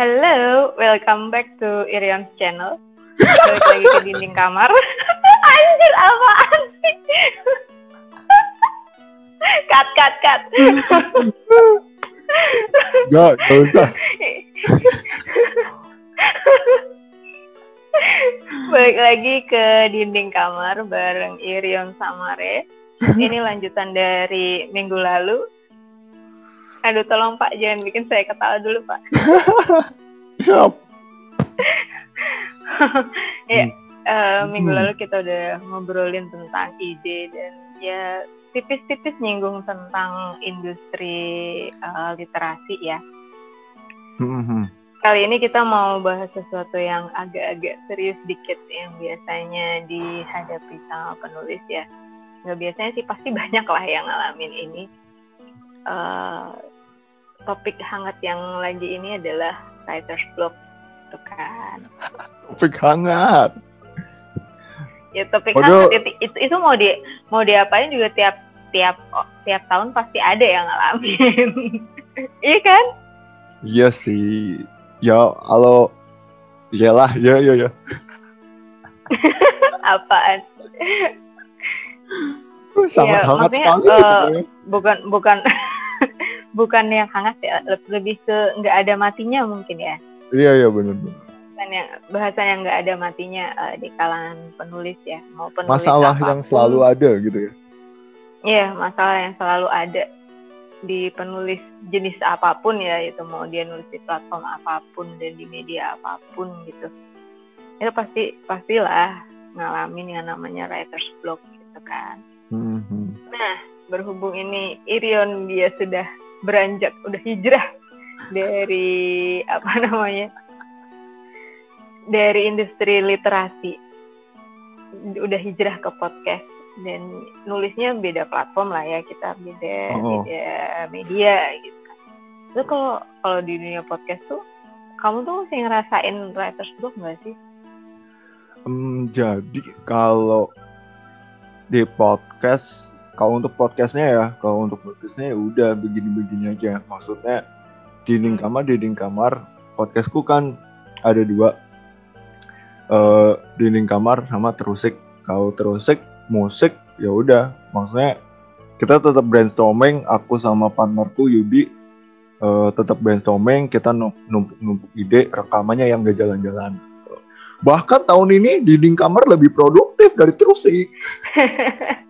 Hello, welcome back to Irion's channel. Balik lagi ke dinding kamar. Anjir, apaan sih? cut, cut, cut. Gak, gak usah. Balik lagi ke dinding kamar bareng Irion Samare. Ini lanjutan dari minggu lalu. Aduh, tolong Pak, jangan bikin saya ketawa dulu, Pak. Ya, eh, minggu Hmm. lalu kita udah ngobrolin tentang ide dan ya tipis-tipis nyinggung tentang industri eh, literasi ya. Mhm. Kali ini kita mau bahas sesuatu yang agak-agak serius dikit yang biasanya dihadapi sama penulis ya. Nggak biasanya sih pasti banyak lah yang ngalamin ini. Eh, topik hangat yang lagi ini adalah writer's block, tuh kan. Topik hangat. ya topik Waduh. hangat itu, itu itu mau di mau diapain juga tiap tiap oh, tiap tahun pasti ada yang ngalamin iya kan Iya sih. Ya, halo. Iyalah, ya, ya, ya. apaan Sangat Ya, hangat maksudnya, sekali. eh, gitu ya. bukan bukan bukan yang hangat ya le- lebih ke nggak ada matinya mungkin ya Iya, iya, benar. bukan yang bahasan yang nggak ada matinya eh, di kalangan penulis ya mau penulis Masalah apa pun. yang selalu ada gitu ya. Iya, masalah yang selalu ada di penulis jenis apa pun ya, itu mau dia nulis di platform apa pun dan di media apa pun gitu. Itu pasti pastilah ngalamin yang namanya writer's block gitu kan. Mhm. Nah, berhubung ini Irion dia sudah beranjak, udah hijrah dari apa namanya? dari industri literasi. Udah hijrah ke podcast dan nulisnya beda platform lah ya, kita beda Oh. beda media gitu. Itu kalau kalau di dunia podcast tuh kamu tuh masih ngerasain writer's block nggak sih? Em, jadi kalau di podcast, kalau untuk podcastnya ya, kalau untuk podcastnya ya udah begini-begini aja. Maksudnya dinding kamar, dinding kamar. Podcastku kan ada dua, eh dinding kamar sama terusik. Kalau terusik musik ya udah, maksudnya kita tetap brainstorming. Aku sama partnerku Yudi eh, tetap brainstorming. Kita nu- numpuk-numpuk ide, rekamannya yang gak jalan-jalan. Bahkan tahun ini dinding kamar lebih produktif dari terusik.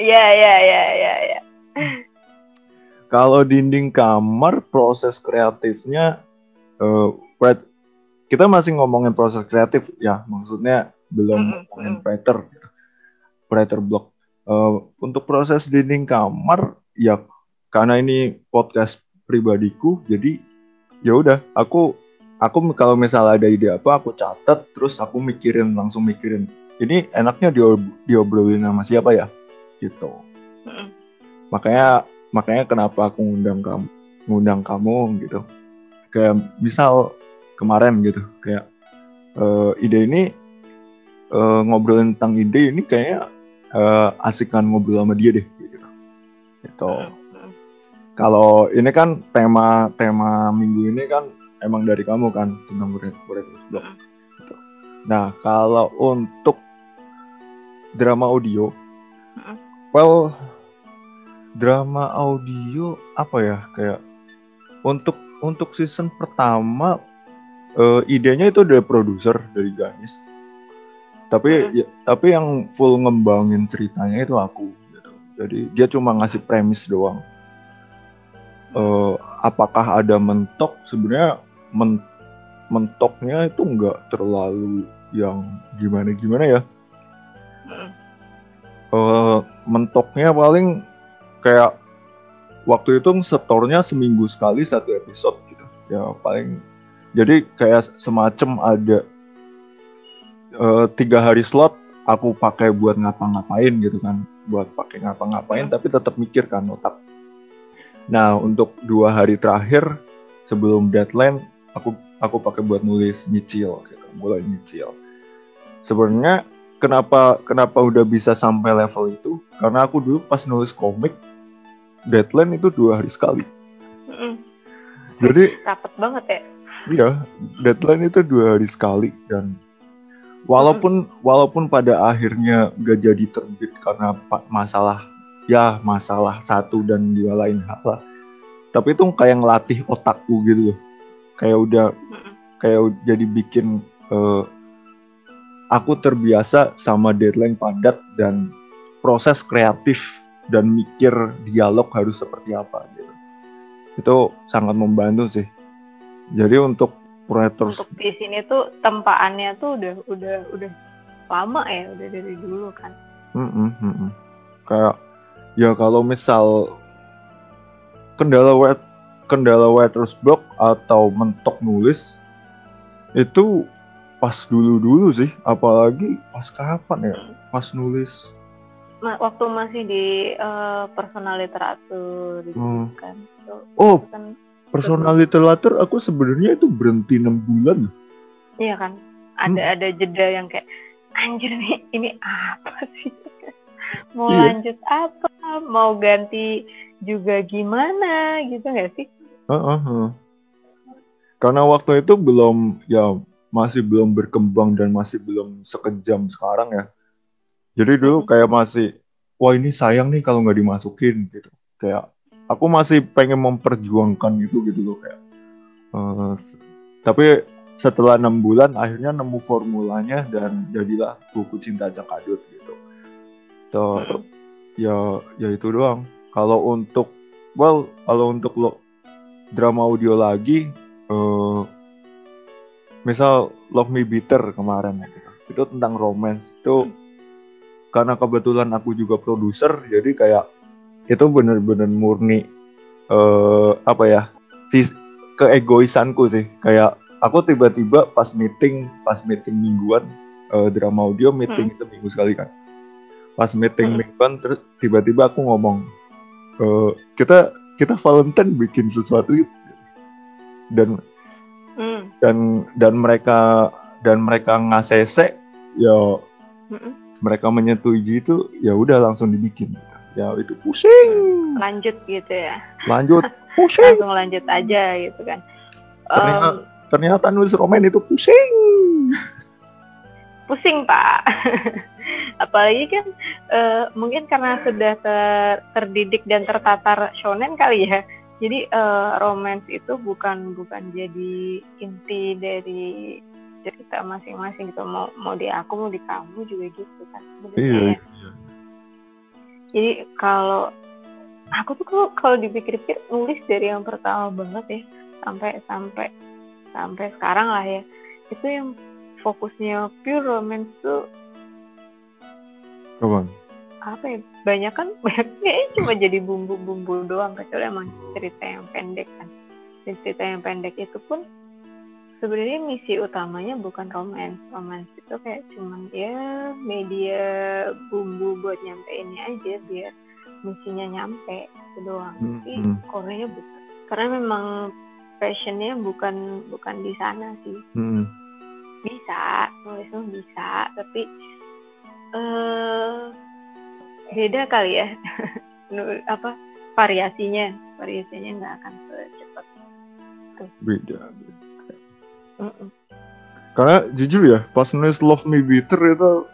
Ya ya ya ya ya. Kalau dinding kamar proses kreatifnya wait, kita masih ngomongin proses kreatif ya, maksudnya belum ngomongin mm. writer gitu. Writer block. Eh, untuk proses dinding kamar ya karena ini podcast pribadiku jadi ya udah aku aku kalau misalnya ada ide apa aku catat terus aku mikirin langsung mikirin ini enaknya diob- diobrolin sama siapa ya? Gitu. Makanya makanya kenapa aku ngundang kamu ngundang kamu gitu. Kayak misal kemarin gitu kayak eh, ide ini eh, ngobrolin tentang ide ini kayaknya eh, asik kan ngobrol sama dia deh gitu. Gitu. Kalau ini kan tema tema minggu ini kan emang dari kamu kan tentang Breakfast Block gitu. nah kalau untuk drama audio Mm-mm. well drama audio apa ya kayak untuk untuk season pertama eh, idenya itu dari produser dari Ganis tapi Mm. ya, tapi yang full ngembangin ceritanya itu aku gitu. jadi dia cuma ngasih premis doang Eh, apakah ada mentok sebenarnya men- mentoknya itu nggak terlalu yang gimana gimana ya? Eh mentoknya paling kayak waktu itu setornya seminggu sekali satu episode gitu. Ya paling jadi kayak semacam ada eh, tiga hari slot aku pakai buat ngapa-ngapain gitu kan. Buat pakai ngapa-ngapain Hmm. tapi tetap mikir kan otak. Nah untuk dua hari terakhir sebelum deadline aku aku pakai buat nulis nyicil gitu mulai nyicil sebenarnya kenapa kenapa udah bisa sampai level itu karena aku dulu pas nulis komik deadline itu dua hari sekali Mm-mm. jadi Rapet banget ya. Iya, deadline itu dua hari sekali dan walaupun walaupun pada akhirnya gak jadi terbit karena masalah ya masalah satu dan dua lain hal lah. Tapi itu kayak ngelatih otakku gitu loh. Kayak udah kayak jadi bikin uh, aku terbiasa sama deadline padat dan proses kreatif dan mikir dialog harus seperti apa gitu. Itu sangat membantu sih. Jadi untuk proyektor di sini tuh tempaannya tuh udah udah udah lama ya, udah dari dulu kan. Mm -mm, mm -mm. Kayak ya kalau misal kendala wet kendala writer's block atau mentok nulis itu pas dulu-dulu sih, apalagi pas kapan ya? Pas nulis waktu masih di uh, personal literatur gitu hmm. kan. So, oh, kan, personal literatur aku sebenarnya itu berhenti enam bulan. Iya kan. Ada hmm. ada jeda yang kayak anjir nih ini apa sih? Mau iya. lanjut apa? Mau ganti juga gimana gitu nggak sih? Uh, uh. Karena waktu itu belum ya masih belum berkembang dan masih belum sekejam sekarang ya. Jadi dulu kayak masih, wah ini sayang nih kalau nggak dimasukin gitu. Kayak aku masih pengen memperjuangkan itu gitu loh kayak. Uh, tapi setelah enam bulan akhirnya nemu formulanya dan jadilah buku cinta Jakadut gitu. Tuh, ya ya itu doang. Kalau untuk well kalau untuk lo drama audio lagi, uh, misal Love Me Bitter kemarin gitu. Itu tentang romance itu karena kebetulan aku juga produser jadi kayak itu bener-bener murni uh, apa ya si keegoisanku sih kayak aku tiba-tiba pas meeting pas meeting mingguan uh, drama audio meeting hmm. itu minggu sekali kan pas meeting hmm. mingguan terus tiba-tiba aku ngomong uh, kita kita Valentine bikin sesuatu dan hmm. dan dan mereka dan mereka ngasese ya hmm. mereka menyetujui itu ya udah langsung dibikin. Ya itu pusing. Lanjut gitu ya. Lanjut. Pusing. Langsung lanjut aja gitu kan. Ternyata, um, ternyata nulis roman itu pusing pusing pak. Apalagi kan uh, mungkin karena sudah ter, terdidik dan tertatar shonen kali ya. Jadi uh, romance itu bukan bukan jadi inti dari cerita masing-masing gitu. Mau mau di aku mau di kamu juga gitu kan iya, iya. jadi kalau aku tuh kalau kalau dipikir-pikir nulis dari yang pertama banget ya. Sampai sampai sampai sekarang lah ya. Itu yang fokusnya pure romance tuh Kapan? apa ya? Banyak kan? Banyak. Cuma jadi bumbu-bumbu doang kecuali emang cerita yang pendek kan. Dan cerita yang pendek itu pun sebenarnya misi utamanya bukan romance. Romance itu kayak cuman ya media bumbu buat nyampe ini aja biar misinya nyampe. Itu doang. Hmm. tapi hmm. Korea bukan. Karena memang passionnya bukan bukan di sana sih. Hmm. Bisa nulisnya bisa tapi uh, beda kali ya apa variasinya variasinya nggak akan secepat beda, beda karena jujur ya, pas nulis Love Me Bitter itu,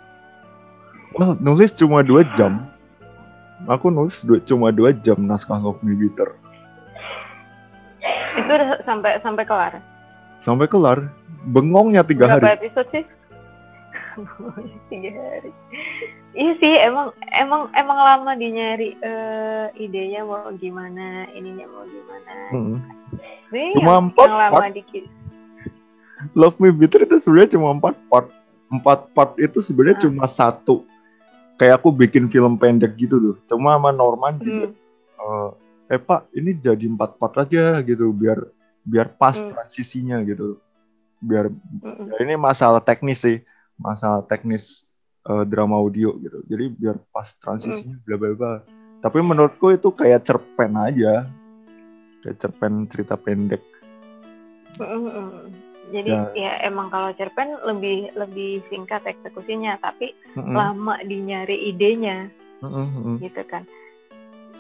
well, nulis cuma dua jam. Aku nulis dua, cuma dua jam naskah Love Me Bitter. Itu udah sampai sampai kelar? Sampai kelar. Bengongnya tiga Berapa hari. Berapa episode sih? tiga hari. Iya sih, emang emang emang lama dinyari uh, idenya mau gimana, ininya mau gimana. Hmm. Cuma empat, yang lama dikit Love Me Bitter itu sebenarnya cuma empat part. Empat part itu sebenarnya hmm. cuma satu. Kayak aku bikin film pendek gitu loh. Cuma sama Norman hmm. juga. Uh, eh Pak, ini jadi empat part aja gitu biar biar pas hmm. transisinya gitu. Biar hmm. ya ini masalah teknis sih, masalah teknis uh, drama audio gitu. Jadi biar pas transisinya bla bla bla. Tapi menurutku itu kayak cerpen aja. Kayak cerpen cerita pendek. Jadi ya. ya emang kalau cerpen lebih lebih singkat eksekusinya, tapi mm-hmm. lama dinyari idenya, mm-hmm. gitu kan.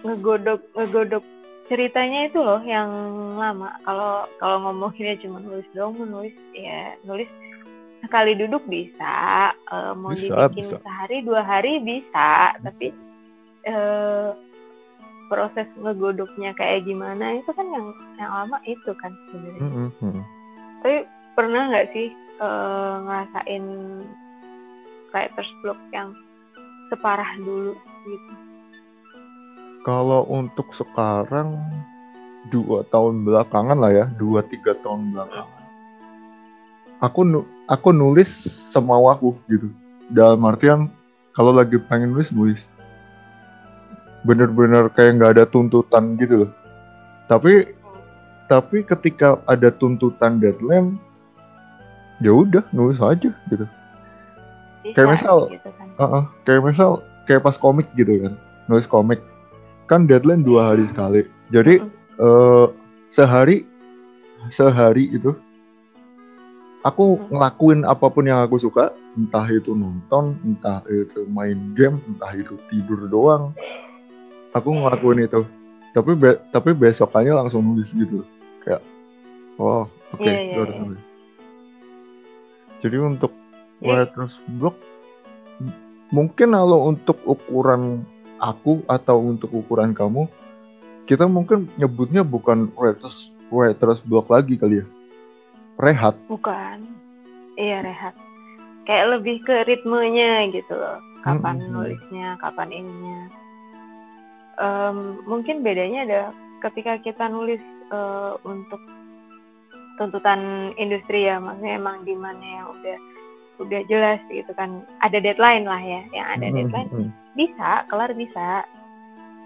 Ngegodok ngegodok ceritanya itu loh yang lama. Kalau kalau ngomonginnya cuma nulis dong nulis ya nulis. Sekali duduk bisa uh, mau bisa, dibikin bisa. sehari dua hari bisa. Tapi uh, proses ngegodoknya kayak gimana itu kan yang yang lama itu kan sebenarnya. Mm -hmm. tapi pernah nggak sih uh, ngerasain kayak block yang separah dulu gitu kalau untuk sekarang dua tahun belakangan lah ya dua tiga tahun belakangan. Aku aku nulis semau aku gitu. Dalam artian kalau lagi pengen nulis nulis. Bener-bener kayak nggak ada tuntutan gitu loh. Tapi tapi ketika ada tuntutan deadline ya udah nulis aja gitu. Bisa, kayak misal gitu kan. uh -uh, kayak misal kayak pas komik gitu kan. Nulis komik kan deadline dua hari sekali. Jadi uh, sehari sehari itu aku ngelakuin apa pun yang aku suka entah itu nonton entah itu main game entah itu tidur doang aku ngelakuin itu. Tapi be tapi besokannya langsung nulis gitu. Kayak oh oke okay, yeah, yeah, harus yeah. nulis. Jadi untuk yeah. writer's block mungkin kalau untuk ukuran aku atau untuk ukuran kamu kita mungkin nyebutnya bukan writer's writer's block lagi kali ya. Rehat. Bukan. Iya rehat. Kayak lebih ke ritmenya gitu loh. Kapan hmm, nulisnya kapan ininya. Um, mungkin bedanya ada ketika kita nulis uh, untuk tuntutan industri ya. Maksudnya emang di mana yang udah udah jelas gitu kan. Ada deadline lah ya yang ada hmm, deadline hmm. bisa kelar bisa.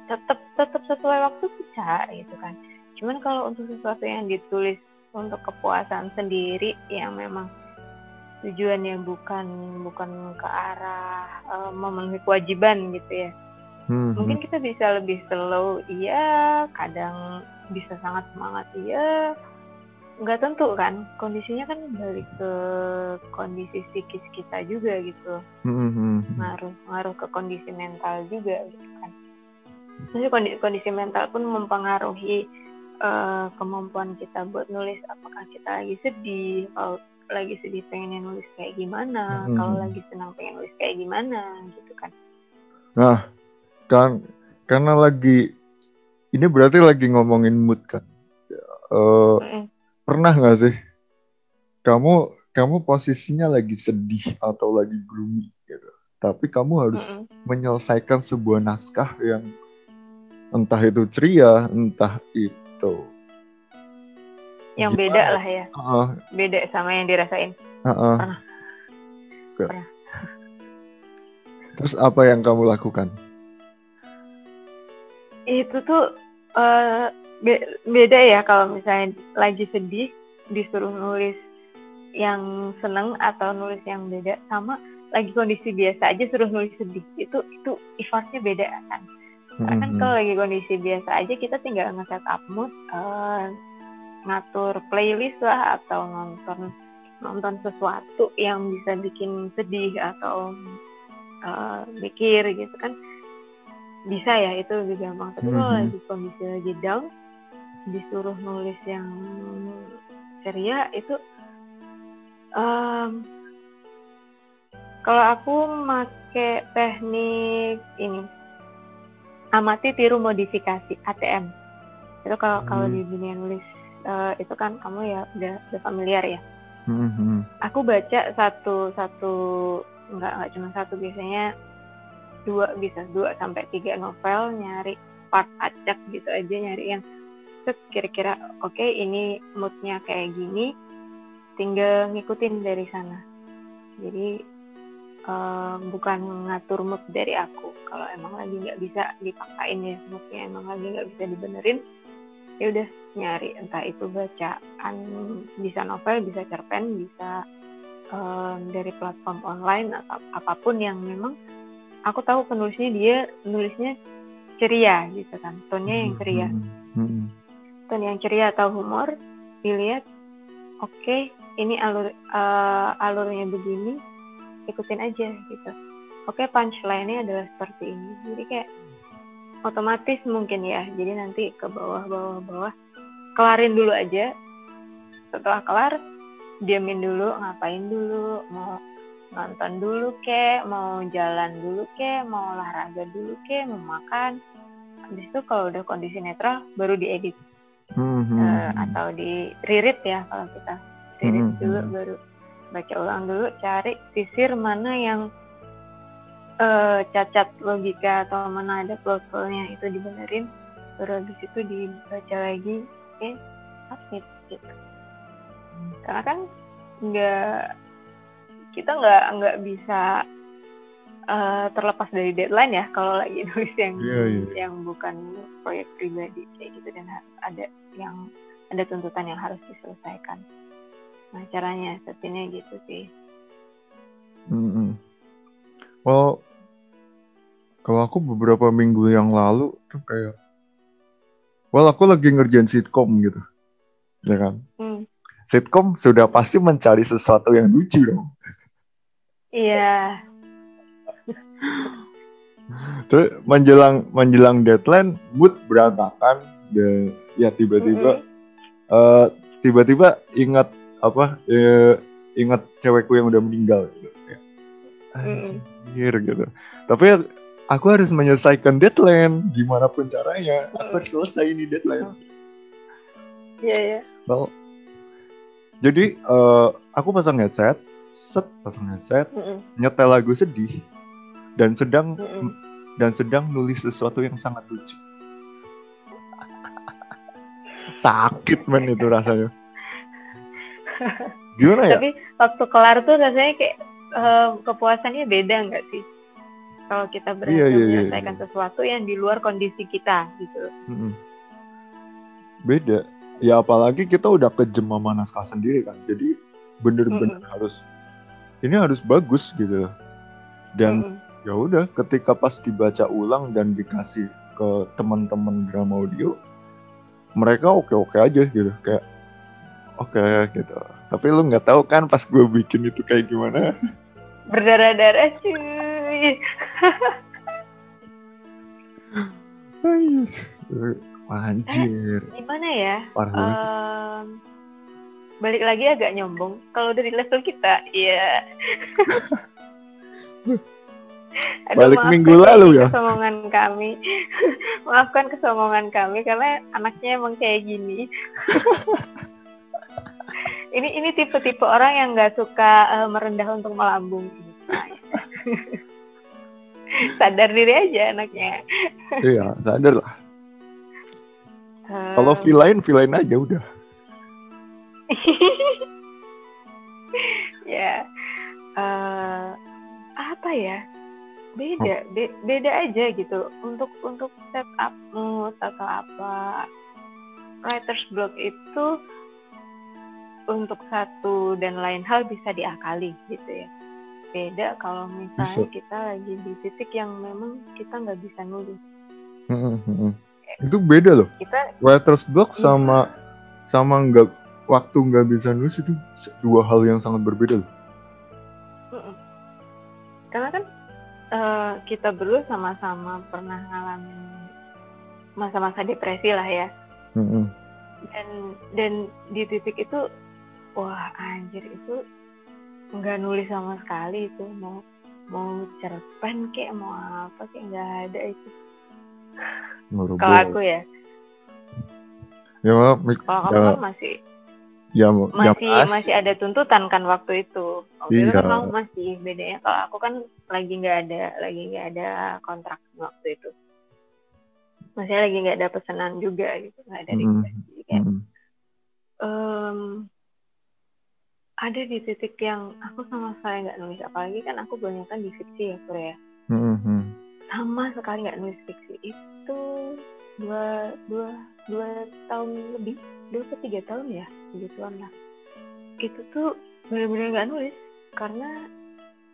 Tetap tetap sesuai waktu bisa gitu kan. Cuman kalau untuk sesuatu yang ditulis untuk kepuasan sendiri yang memang tujuannya bukan bukan ke arah uh, memenuhi kewajiban gitu ya. Hmm. mungkin kita bisa lebih slow iya. Kadang bisa sangat semangat iya nggak tentu kan kondisinya kan balik ke kondisi psikis kita juga gitu hmm. ngaruh ngaruh ke kondisi mental juga gitu kan jadi kondisi, kondisi mental pun mempengaruhi uh, kemampuan kita buat nulis apakah kita lagi sedih kalau lagi sedih pengen nulis kayak gimana hmm. kalau lagi senang pengen nulis kayak gimana gitu kan nah kan karena lagi ini berarti lagi ngomongin mood kan uh, hmm. Pernah nggak sih kamu kamu posisinya lagi sedih atau lagi gloomy gitu tapi kamu harus hmm. menyelesaikan sebuah naskah yang entah itu ceria entah itu yang Gimana? beda lah ya uh, beda sama yang dirasain uh, uh. Pernah. Pernah. terus apa yang kamu lakukan itu tuh uh, be beda ya kalau misalnya lagi sedih disuruh nulis yang seneng atau nulis yang beda sama lagi kondisi biasa aja suruh nulis sedih itu itu effortnya beda kan karena kan kalau lagi kondisi biasa aja kita tinggal nge up mood, uh, ngatur playlist lah atau nonton nonton sesuatu yang bisa bikin sedih atau uh, mikir gitu kan bisa ya itu lebih gampang. Tapi kalau mm-hmm. lagi kondisi lagi down disuruh nulis yang ceria itu um, kalau aku make teknik ini amati tiru modifikasi ATM itu kalau hmm. kalau di dunia nulis uh, itu kan kamu ya udah, udah familiar ya hmm. aku baca satu satu nggak nggak cuma satu biasanya dua bisa dua sampai tiga novel nyari part acak gitu aja nyari yang kira-kira oke okay, ini moodnya kayak gini tinggal ngikutin dari sana jadi uh, bukan ngatur mood dari aku kalau emang lagi nggak bisa dipaksain ya moodnya emang lagi nggak bisa dibenerin ya udah nyari entah itu bacaan bisa novel bisa cerpen bisa um, dari platform online atau apa pun yang memang aku tahu penulisnya dia nulisnya ceria gitu kan tonnya yang ceria hmm. hmm. Ton yang ceria atau humor dilihat oke okay, ini alur uh, alurnya begini ikutin aja gitu. Oke punchline-nya adalah seperti ini. Jadi kayak otomatis mungkin ya. Jadi nanti ke bawah bawah bawah kelarin dulu aja. Setelah kelar diamin dulu ngapain dulu mau nonton dulu ke mau jalan dulu ke mau olahraga dulu ke mau makan. Habis itu kalau udah kondisi netral baru diedit Hmm, hmm. atau di ririt ya kalau kita ririt Hmm, dulu hmm. baru baca ulang dulu cari sisir mana yang eh, cacat logika atau mana ada plot-plotnya itu dibenerin baru habis itu dibaca lagi eh submit gitu karena kan nggak kita nggak nggak bisa eh, terlepas dari deadline ya kalau lagi nulis yang Iya, iya. yang bukan proyek pribadi kayak gitu dan ada yang ada tuntutan yang harus diselesaikan nah caranya sepertinya gitu sih Hmm, hmm. Well, kalau aku beberapa minggu yang lalu tuh kayak, well aku lagi ngerjain sitkom gitu, ya kan? hmm. Sitkom sudah pasti mencari sesuatu yang lucu dong. iya Terus menjelang menjelang deadline, mood berantakan dan ya tiba-tiba Mm-mm. eh, tiba-tiba ingat apa? eh, ingat cewekku yang udah meninggal gitu. Anjir gitu. Tapi aku harus menyelesaikan deadline gimana pun caranya. Aku harus selesai ini deadline. iya iya Well, jadi eh, aku pasang headset, set pasang headset, Mm-mm. nyetel lagu sedih dan sedang Mm-mm. dan sedang nulis sesuatu yang sangat lucu. Sakit men itu rasanya. Gimana ya? tapi waktu kelar tuh rasanya kayak eh, kepuasannya beda nggak sih kalau kita berhasil Iya, iya, iya, menyelesaikan sesuatu yang di luar kondisi kita gitu Mm-mm. Beda. Ya apalagi kita udah kejem sama naskah sendiri kan. Jadi bener-bener harus ini harus bagus gitu. Dan Mm-mm. Ya udah ketika pas dibaca ulang dan dikasih ke teman-teman drama audio mereka oke-oke aja gitu kayak oke gitu. Tapi lu nggak tahu kan pas gue bikin itu kayak gimana? Berdarah-darah cuy. Anjir. anjir gimana ya? Parah Em, balik lagi agak nyombong. Kalau dari level kita iya Aduh, Balik minggu lalu ya? kesombongan kami. Maafkan kesombongan kami karena anaknya emang kayak gini. Ini ini tipe-tipe orang yang nggak suka eh, merendah untuk melambung. Sadar diri aja anaknya. Iya sadar lah. Em, kalau villain villain aja udah. Ya eh, apa ya beda be- beda aja gitu untuk untuk setup mood atau apa writers block itu untuk satu dan lain hal bisa diakali gitu ya beda kalau misalnya Bisa. kita lagi di titik yang memang kita nggak bisa nulis Mm-mm, mm-mm. itu beda loh kita writer's block Iya. sama sama nggak waktu nggak bisa nulis itu dua hal yang sangat berbeda loh eh, kita berdua sama-sama pernah ngalamin masa-masa depresi lah ya. Mm-mm. dan dan di titik itu wah anjir itu nggak nulis sama sekali itu. Mau mau cerpen kayak mau apa kayak nggak ada itu. Kalau aku ya. Ya maaf, kalau kamu Ya, kan masih ya, ya masih mas. masih ada tuntutan kan waktu itu waktu itu kan Iya. kamu masih bedanya kalau aku kan lagi nggak ada lagi nggak ada kontrak waktu itu masih lagi nggak ada pesanan juga gitu nggak ada Mm-mm. request kayak, Mm-mm. em, ada di titik yang aku sama sekali nggak nulis apalagi kan aku banyak kan di fiksi ya Korea Mm-mm. sama sekali nggak nulis fiksi itu dua dua dua tahun lebih dua ke tiga tahun ya begituan lah itu tuh benar-benar nggak nulis karena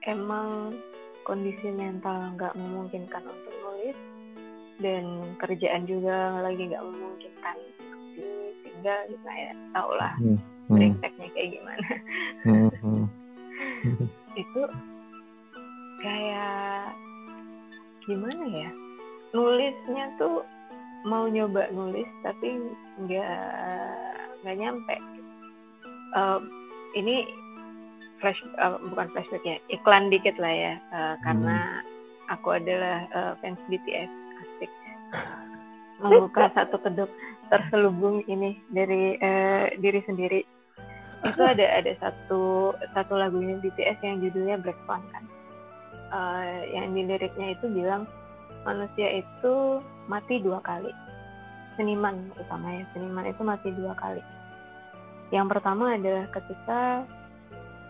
emang kondisi mental nggak memungkinkan untuk nulis dan kerjaan juga lagi nggak memungkinkan untuk ditinggal gitu ya tau lah Hmm. Hmm. kayak gimana Hmm. Hmm. itu kayak gimana ya nulisnya tuh mau nyoba nulis tapi nggak nggak nyampe. Uh, ini flash uh, bukan flashback ya iklan dikit lah ya uh, karena aku adalah uh, fans BTS asik. Membuka satu kedok terselubung ini dari uh, diri sendiri. Itu ada ada satu satu lagunya BTS yang judulnya Black Swan kan. Uh, yang di liriknya itu bilang manusia itu mati dua kali. Seniman utama ya seniman itu mati dua kali. Yang pertama adalah ketika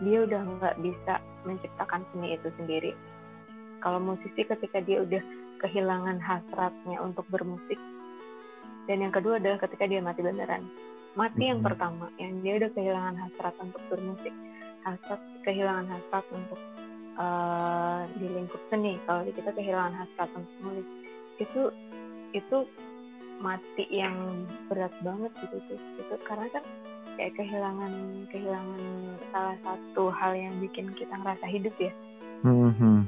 dia udah nggak bisa menciptakan seni itu sendiri. Kalau musisi ketika dia udah kehilangan hasratnya untuk bermusik. Dan yang kedua adalah ketika dia mati beneran. Mati yang pertama yang dia udah kehilangan hasrat untuk bermusik. Hasrat kehilangan hasrat untuk uh, di lingkup seni. Kalau kita kehilangan hasrat untuk nulis itu itu mati yang berat banget gitu tuh itu karena kan kayak kehilangan kehilangan salah satu hal yang bikin kita ngerasa hidup ya. Mm-hmm.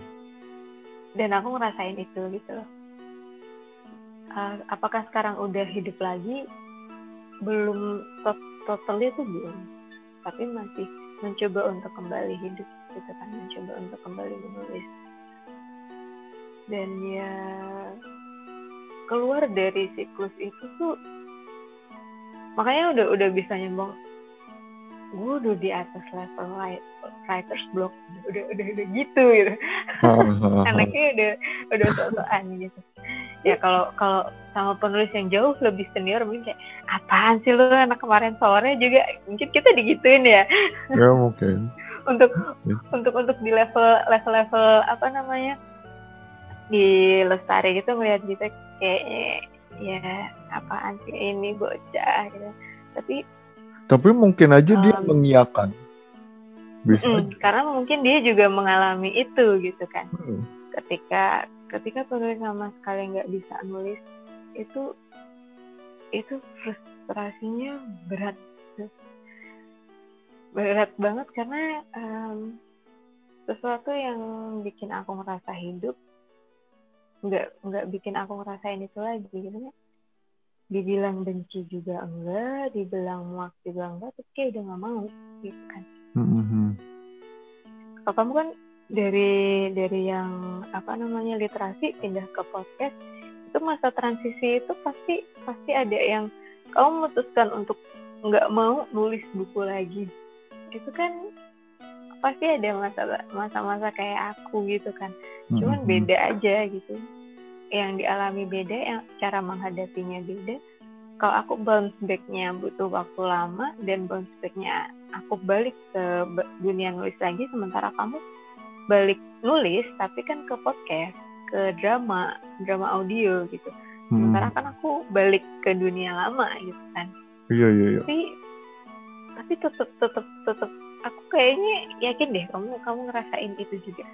dan aku ngerasain itu gitu loh. Uh, apakah sekarang udah hidup lagi? Belum tot totally itu belum. Tapi masih mencoba untuk kembali hidup gitu kan mencoba untuk kembali menulis. Dan ya keluar dari siklus itu tuh makanya udah udah bisa nyembong gue udah di atas level writers block. Udah udah udah gitu gitu. Anaknya udah udah sosokan gitu. Ya kalau kalau sama penulis yang jauh lebih senior mungkin kayak apaan sih lu anak kemarin sore juga? Mungkin kita digituin ya. Ya mungkin untuk ya. untuk untuk di level level level apa namanya? Di lestari gitu ngeliat gitu kayak ya apaan sih ini bocah gitu. Tapi tapi mungkin aja um, dia mengiyakan bisa mm, karena mungkin dia juga mengalami itu gitu kan. Hmm. ketika ketika penulis sama sekali nggak bisa nulis itu itu frustrasinya berat berat banget karena um, sesuatu yang bikin aku merasa hidup nggak nggak bikin aku ngerasain itu lagi. Gitu ya dibilang benci juga enggak dibilang muak juga enggak tapi kayak udah nggak mau gitu kan. Mm-hmm. kalau kamu kan dari dari yang apa namanya literasi pindah ke podcast itu masa transisi itu pasti pasti ada yang kamu memutuskan untuk nggak mau nulis buku lagi itu kan pasti ada masa masa-masa kayak aku gitu kan cuman mm-hmm. beda aja gitu yang dialami beda, yang cara menghadapinya beda. Kalau aku bounce back-nya butuh waktu lama dan bounce back-nya aku balik ke dunia nulis lagi, sementara kamu balik nulis tapi kan ke podcast, ke drama, drama audio gitu. Hmm. Sementara kan aku balik ke dunia lama gitu kan. Iya iya iya. Tapi tapi tetap tetap tetap aku kayaknya yakin deh kamu kamu ngerasain itu juga.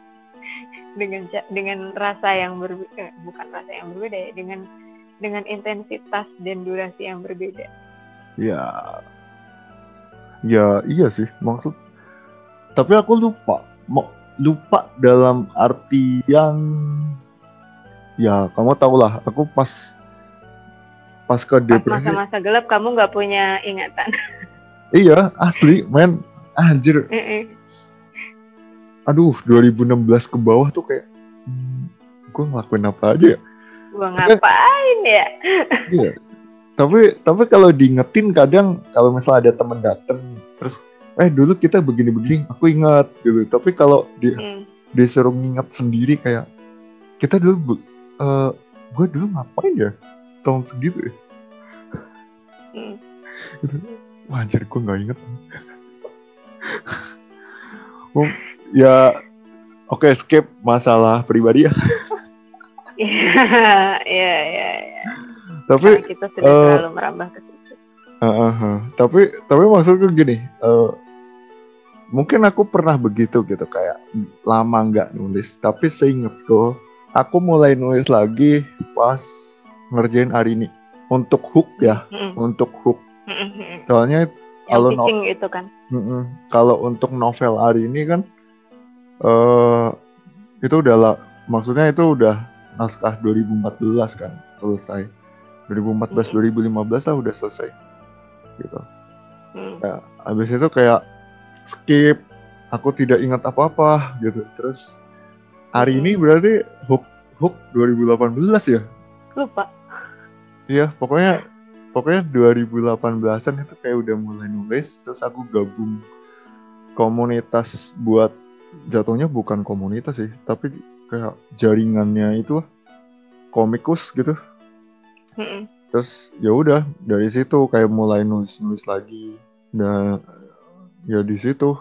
Dengan dengan rasa yang berbeda eh, bukan rasa yang berbeda ya dengan dengan intensitas dan durasi yang berbeda. Ya. Ya iya sih maksud tapi aku lupa lupa dalam arti yang ya kamu tau lah aku pas pas ke depresi. masa-masa gelap kamu nggak punya ingatan. Iya asli men. Anjir. Mm -mm aduh 2016 ke bawah tuh kayak hmm, gue ngelakuin apa aja ya? Gue ngapain ya? Iya. Tapi tapi kalau diingetin kadang kalau misalnya ada temen dateng terus eh dulu kita begini-begini aku ingat gitu. Tapi kalau di hmm. disuruh nginget sendiri kayak kita dulu uh, gue dulu ngapain ya tahun segitu ya hmm. wah anjir gue nggak inget ya oke okay, skip masalah pribadi ya. Iya, iya, iya. Tapi Karena kita sudah uh, terlalu merambah ke situ. Uh, uh, uh. Tapi tapi maksudku gini, uh, mungkin aku pernah begitu gitu kayak lama nggak nulis, tapi seingetku aku mulai nulis lagi pas ngerjain hari ini untuk hook ya, mm untuk hook. Mm. Soalnya kalau no itu kan. Mm -mm. Kalau untuk novel hari ini kan uh, itu udah lah maksudnya itu udah naskah 2014 kan selesai 2014 2015 lah udah selesai gitu Hmm. ya habis itu kayak skip aku tidak ingat apa-apa gitu terus hari ini berarti hook hook 2018 ya Lupa. Iya pokoknya pokoknya 2018an itu kayak udah mulai nulis terus aku gabung komunitas buat jatuhnya bukan komunitas sih tapi kayak jaringannya itu komikus gitu Mm-mm. terus ya udah dari situ kayak mulai nulis nulis lagi dan ya di situ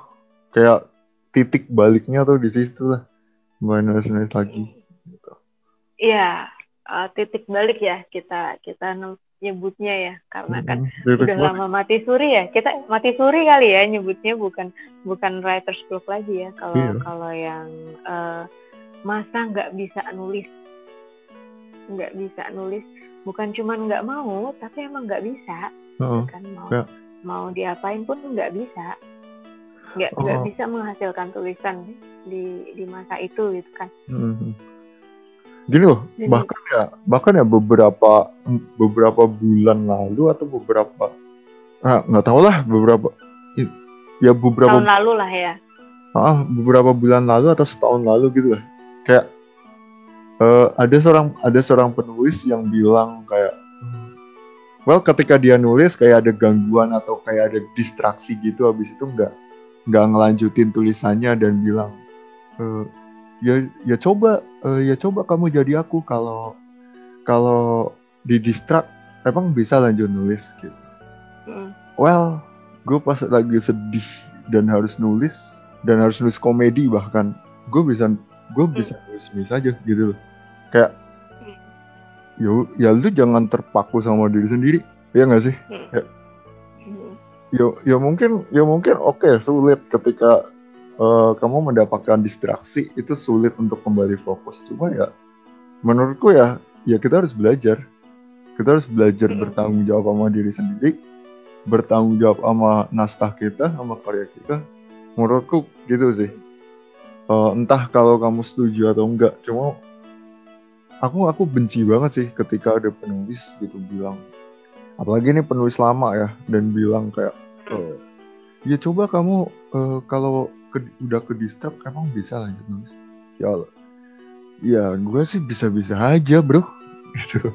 kayak titik baliknya tuh di situ lah mulai nulis nulis lagi gitu. Iya, eh, titik balik ya kita kita nyebutnya ya karena kan. Titik udah balik. lama mati suri ya kita mati suri kali ya nyebutnya bukan bukan writer's block lagi ya kalau Iya. kalau yang eh, masa nggak bisa nulis nggak bisa nulis bukan cuman nggak mau tapi emang nggak bisa Heeh. kan mau Ya. mau diapain pun nggak bisa nggak nggak Oh. bisa menghasilkan tulisan di di masa itu gitu kan Mhm. Gini loh, Jadi- bahkan ya, bahkan ya beberapa beberapa bulan lalu atau beberapa ah, nggak tahu lah beberapa ya beberapa tahun lalu lah ya ah, beberapa bulan lalu atau setahun lalu gitu lah. Kayak eh, ada seorang ada seorang penulis yang bilang kayak well ketika dia nulis kayak ada gangguan atau kayak ada distraksi gitu habis itu nggak nggak ngelanjutin tulisannya dan bilang eh, ya ya coba eh, ya coba kamu jadi aku kalau kalau di distract emang bisa lanjut nulis gitu. Mm. well gue pas lagi sedih dan harus nulis dan harus nulis komedi bahkan gue bisa gue bisa nulis nulis aja gitu loh. Kayak ya ya lu jangan terpaku sama diri sendiri ya nggak sih? Mm. ya ya mungkin ya mungkin oke sulit ketika eh, kamu mendapatkan distraksi itu sulit untuk kembali fokus. Cuma ya menurutku ya ya kita harus belajar. Kita harus belajar Hmm. bertanggung jawab sama diri sendiri bertanggung jawab sama naskah kita sama karya kita. Menurutku gitu sih. Eh, entah kalau kamu setuju atau enggak cuma aku aku benci banget sih ketika ada penulis gitu bilang apalagi ini penulis lama ya dan bilang kayak eh, ya coba kamu eh, kalau ke- udah ke disturb emang bisa lanjut nulis? Ya Allah. ya gue sih bisa-bisa aja bro. Gitu.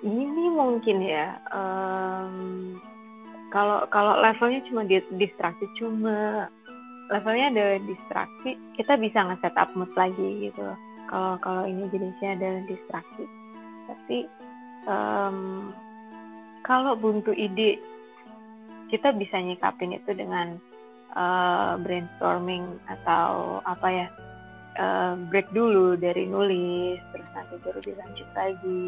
Ini mungkin ya em, kalau kalau levelnya cuma di distraksi cuma levelnya ada distraksi kita bisa nge-set up mood lagi gitu. Kalau kalau ini jenisnya adalah distraksi. Tapi em, kalau buntu ide kita bisa nyikapin itu dengan eh, brainstorming atau apa ya eh, break dulu dari nulis terus nanti baru dilanjut lagi.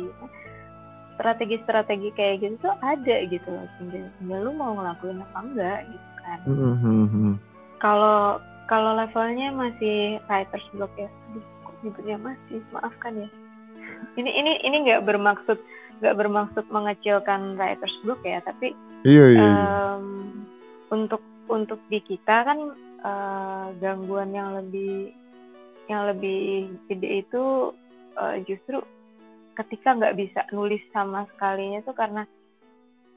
Strategi-strategi kayak gitu tuh ada gitu loh tinggal, tinggal lu mau ngelakuin apa enggak gitu kan. Mhm. kalau kalau levelnya masih writer's block ya aduh kok nyebutnya masih? Maafkan ya. Ini ini ini nggak bermaksud nggak bermaksud mengecilkan writer's block ya tapi iya iya, em, untuk untuk di kita kan eh, gangguan yang lebih yang lebih gede itu eh, justru ketika nggak bisa nulis sama sekalinya tuh karena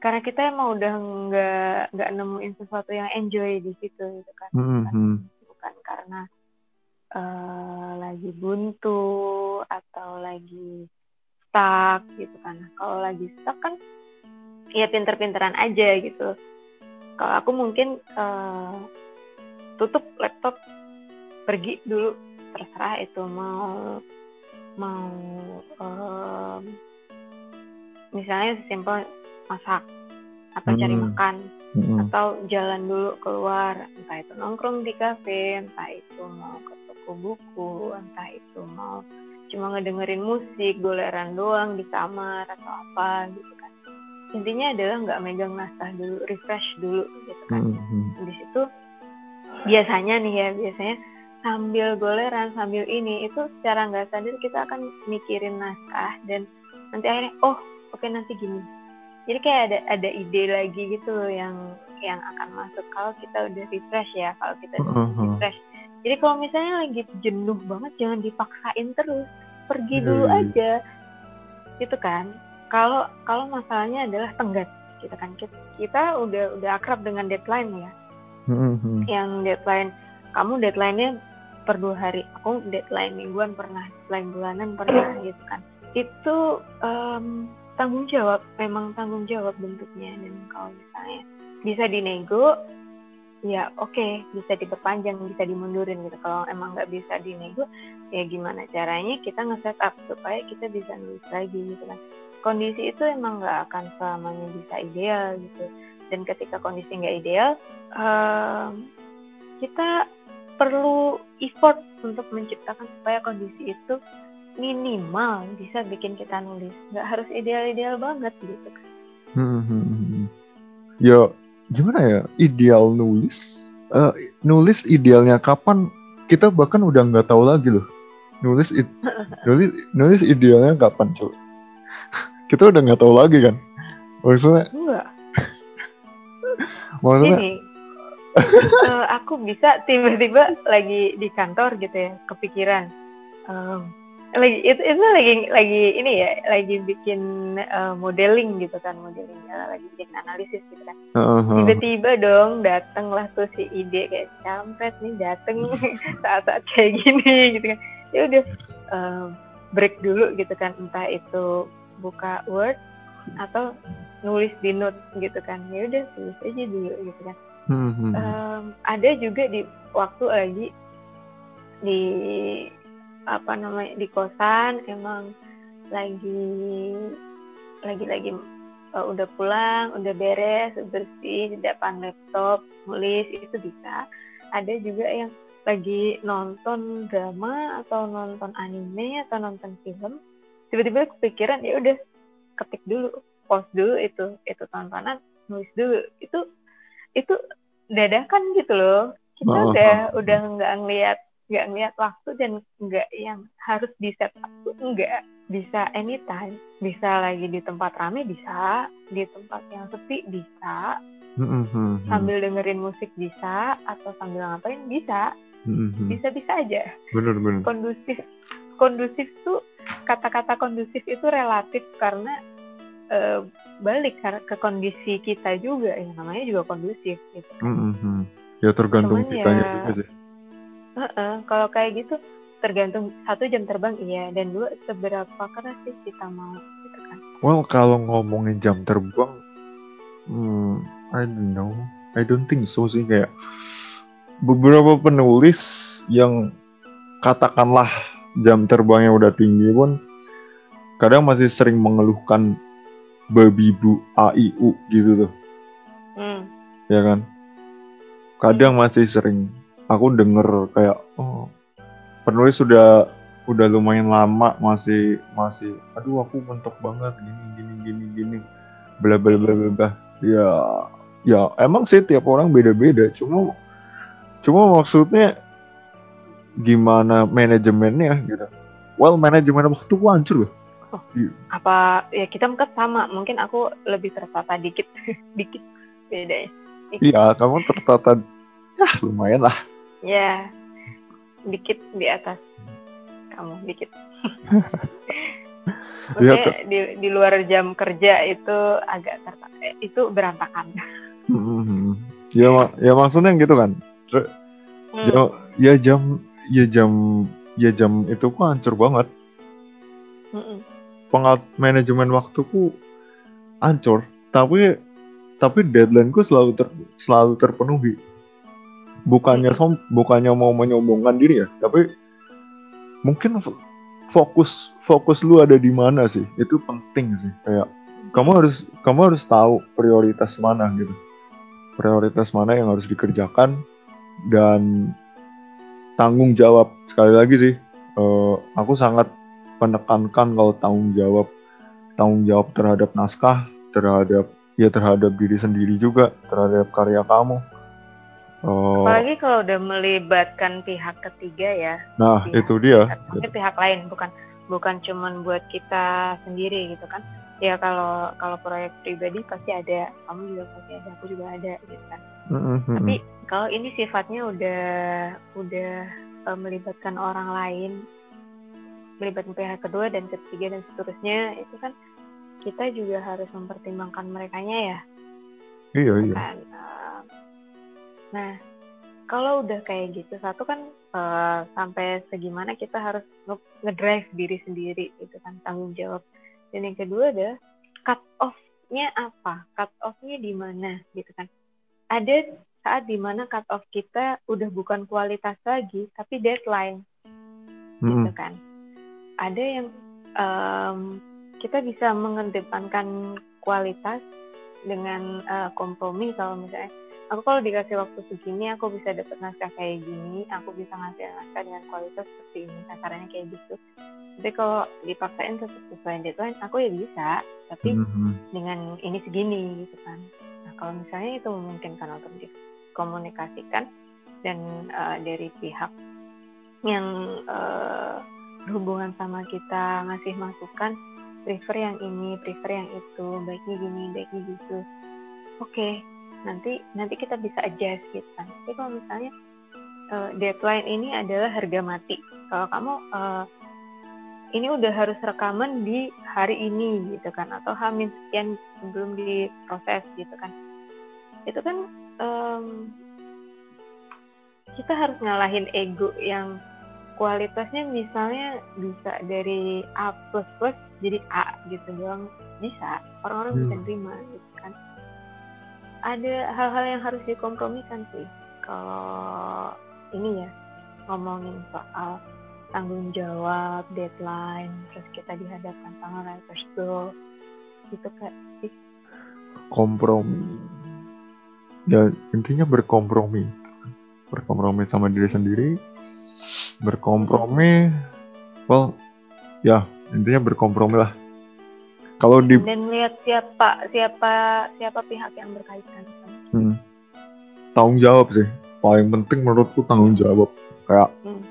karena kita emang udah nggak nggak nemuin sesuatu yang enjoy di situ gitu kan. Bukan, Mhm. bukan karena eh, lagi buntu atau lagi stuck gitu kan. Kalau lagi stuck kan ya pinter-pinteran aja gitu kalau aku mungkin eh, tutup laptop pergi dulu terserah itu mau mau em, misalnya sesimpel masak atau cari Hmm. makan Mhm. atau jalan dulu keluar entah itu nongkrong di kafe entah itu mau ke toko buku entah itu mau cuma ngedengerin musik goleran doang di kamar atau apa gitu kan intinya adalah nggak megang naskah dulu refresh dulu gitu kan Mhm. di situ biasanya nih ya biasanya sambil goleran sambil ini itu secara nggak sadar kita akan mikirin naskah dan nanti akhirnya oh oke nanti gini jadi kayak ada ada ide lagi gitu loh yang yang akan masuk kalau kita udah refresh ya kalau kita udah Mhm. refresh jadi kalau misalnya lagi jenuh banget jangan dipaksain terus pergi dulu Hmm. aja gitu kan kalau kalau masalahnya adalah tenggat gitu kan. Kita, kita udah udah akrab dengan deadline ya. Hmm, hmm. yang deadline kamu deadline-nya per dua hari. Aku deadline mingguan pernah deadline bulanan pernah gitu kan. Itu em, tanggung jawab memang tanggung jawab bentuknya. Dan kalau misalnya bisa dinego ya oke bisa diperpanjang bisa dimundurin gitu. Kalau emang nggak bisa dinego ya gimana caranya kita nge-set up supaya kita bisa nulis lagi gitu kan kondisi itu emang nggak akan selamanya bisa ideal gitu dan ketika kondisi nggak ideal em, kita perlu effort untuk menciptakan supaya kondisi itu minimal bisa bikin kita nulis nggak harus ideal-ideal banget gitu kan Hmm, hmm, hmm. Ya gimana ya ideal nulis? Eh, nulis idealnya kapan? Kita bahkan udah nggak tahu lagi loh. Nulis nulis nulis idealnya kapan coba? Kita udah nggak tahu lagi kan? Maksudnya enggak maksudnya ini eh, aku bisa tiba-tiba lagi di kantor gitu ya kepikiran em, lagi itu itu lagi lagi ini ya lagi bikin eh, modeling gitu kan modeling ya, lagi bikin analisis gitu kan heeh. tiba-tiba dong datanglah tuh si ide kayak campret nih dateng saat-saat kayak gini gitu kan ya udah em, break dulu gitu kan entah itu buka Word atau nulis di note gitu kan. Ya udah tulis aja dulu gitu kan. Hmm. Em, ada juga di waktu lagi di apa namanya di kosan emang lagi lagi lagi eh, udah pulang udah beres bersih di depan laptop nulis itu bisa. Ada juga yang lagi nonton drama atau nonton anime atau nonton film tiba-tiba kepikiran ya udah ketik dulu pause dulu itu itu tontonan nulis dulu itu itu dadakan gitu loh kita Oh, udah oh. udah nggak ngeliat nggak ngeliat waktu dan nggak yang harus di set up tuh nggak bisa anytime bisa lagi di tempat rame bisa di tempat yang sepi bisa Hmm, hmm, hmm. sambil dengerin musik bisa atau sambil ngapain bisa Hmm, hmm. bisa bisa aja Bener bener. kondusif kondusif tuh kata-kata kondusif itu relatif karena eh, balik ke kondisi kita juga yang namanya juga kondusif gitu Hmm, hmm, hmm. Ya tergantung Cuman kitanya ya-. Heeh, kalau kayak gitu tergantung satu jam terbang iya dan dua seberapa keras sih kita mau gitu kan Well kalau ngomongin jam terbang, hmm, I don't know, I don't think so sih kayak beberapa penulis yang katakanlah jam terbangnya udah tinggi pun kadang masih sering mengeluhkan babi bu a i u gitu tuh, hmm. ya kan? Kadang masih sering. Aku denger kayak oh penulis sudah udah lumayan lama masih masih aduh aku mentok banget gini gini gini gini. Bla bla bla bla bla. Ya ya emang sih tiap orang beda beda cuma cuma maksudnya gimana manajemennya gitu. Well manajemen waktu gua hancur loh apa ya kita mungkin sama mungkin aku lebih tertata dikit dikit beda ya iya kamu tertata ya lumayan lah. Ya dikit di atas kamu dikit. Iya, Maksudnya di, di luar jam kerja itu agak tertata eh, itu berantakan. Hmm, ya mak- ya maksudnya gitu kan? Hmm. ya, ya jam ya jam ya jam itu kok hancur banget. Pengat manajemen waktuku hancur tapi tapi deadlineku selalu ter, selalu terpenuhi. Bukannya som, bukannya mau menyombongkan diri ya tapi mungkin fokus fokus lu ada di mana sih? Itu penting sih kayak kamu harus kamu harus tahu prioritas mana gitu. Prioritas mana yang harus dikerjakan dan tanggung jawab. Sekali lagi sih eh, aku sangat menekankan kalau tanggung jawab tanggung jawab terhadap naskah terhadap ya terhadap diri sendiri juga terhadap karya kamu. Eh, apalagi kalau udah melibatkan pihak ketiga ya. Nah pihak- itu dia. mungkin pihak lain bukan bukan cuman buat kita sendiri gitu kan. Ya kalau kalau proyek pribadi pasti ada kamu juga pasti ada aku juga ada gitu kan. Mm, mm, mm, tapi kalau ini sifatnya udah udah uh, melibatkan orang lain melibatkan pihak kedua dan ketiga dan seterusnya itu kan kita juga harus mempertimbangkan mereka ya. Iya iya. kan uh, nah kalau udah kayak gitu satu kan uh, sampai segimana kita harus ngedrive diri sendiri itu kan tanggung jawab. Dan yang kedua ada cut off-nya apa? Cut off-nya di mana? Gitu kan. Ada saat di mana cut off kita udah bukan kualitas lagi tapi deadline. Hmm. gitu kan. Ada yang um, kita bisa mengedepankan kualitas dengan uh, kompromi kalau misalnya aku kalau dikasih waktu segini aku bisa dapat naskah kayak gini aku bisa ngasih naskah dengan kualitas seperti ini kasarnya kayak gitu. Tapi kalau dipaksain tetap sesuai deadline aku ya bisa tapi mm-hmm. dengan ini segini gitu kan. Nah kalau misalnya itu memungkinkan untuk dikomunikasikan dan uh, dari pihak yang uh, berhubungan sama kita ngasih masukan prefer yang ini prefer yang itu baiknya gini baiknya gitu. Oke okay, nanti nanti kita bisa adjust gitu kan. Tapi kalau misalnya uh, deadline ini adalah harga mati. Kalau kamu uh, ini udah harus rekaman di hari ini gitu kan atau hamil sekian sebelum diproses gitu kan. Itu kan um, kita harus ngalahin ego yang kualitasnya misalnya bisa dari A plus plus jadi A gitu doang. Bisa orang-orang hmm. bisa terima gitu kan. Ada hal-hal yang harus dikompromikan sih. Kalau ini ya ngomongin soal tanggung jawab deadline terus kita dihadapkan sama writers goal gitu kan sih kompromi ya intinya berkompromi. Berkompromi sama diri sendiri. Berkompromi well ya intinya berkompromi lah. Kalau di dan lihat siapa siapa siapa pihak yang berkaitan. Hmm. tanggung jawab sih. Paling penting menurutku tanggung jawab. Kayak hmm.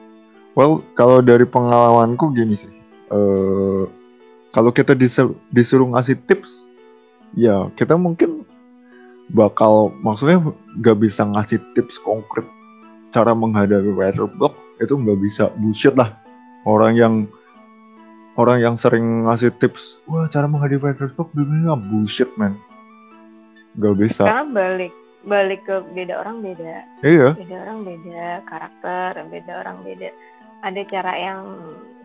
well kalau dari pengalamanku gini sih. Uh, kalau kita disuruh, disuruh ngasih tips ya kita mungkin bakal maksudnya nggak bisa ngasih tips konkret cara menghadapi writer block itu nggak bisa. Bullshit lah. Orang yang orang yang sering ngasih tips wah cara menghadapi writer's block begini bullshit man. Nggak bisa. Karena balik balik ke beda orang beda. Iya. Beda orang beda karakter beda orang beda. Ada cara yang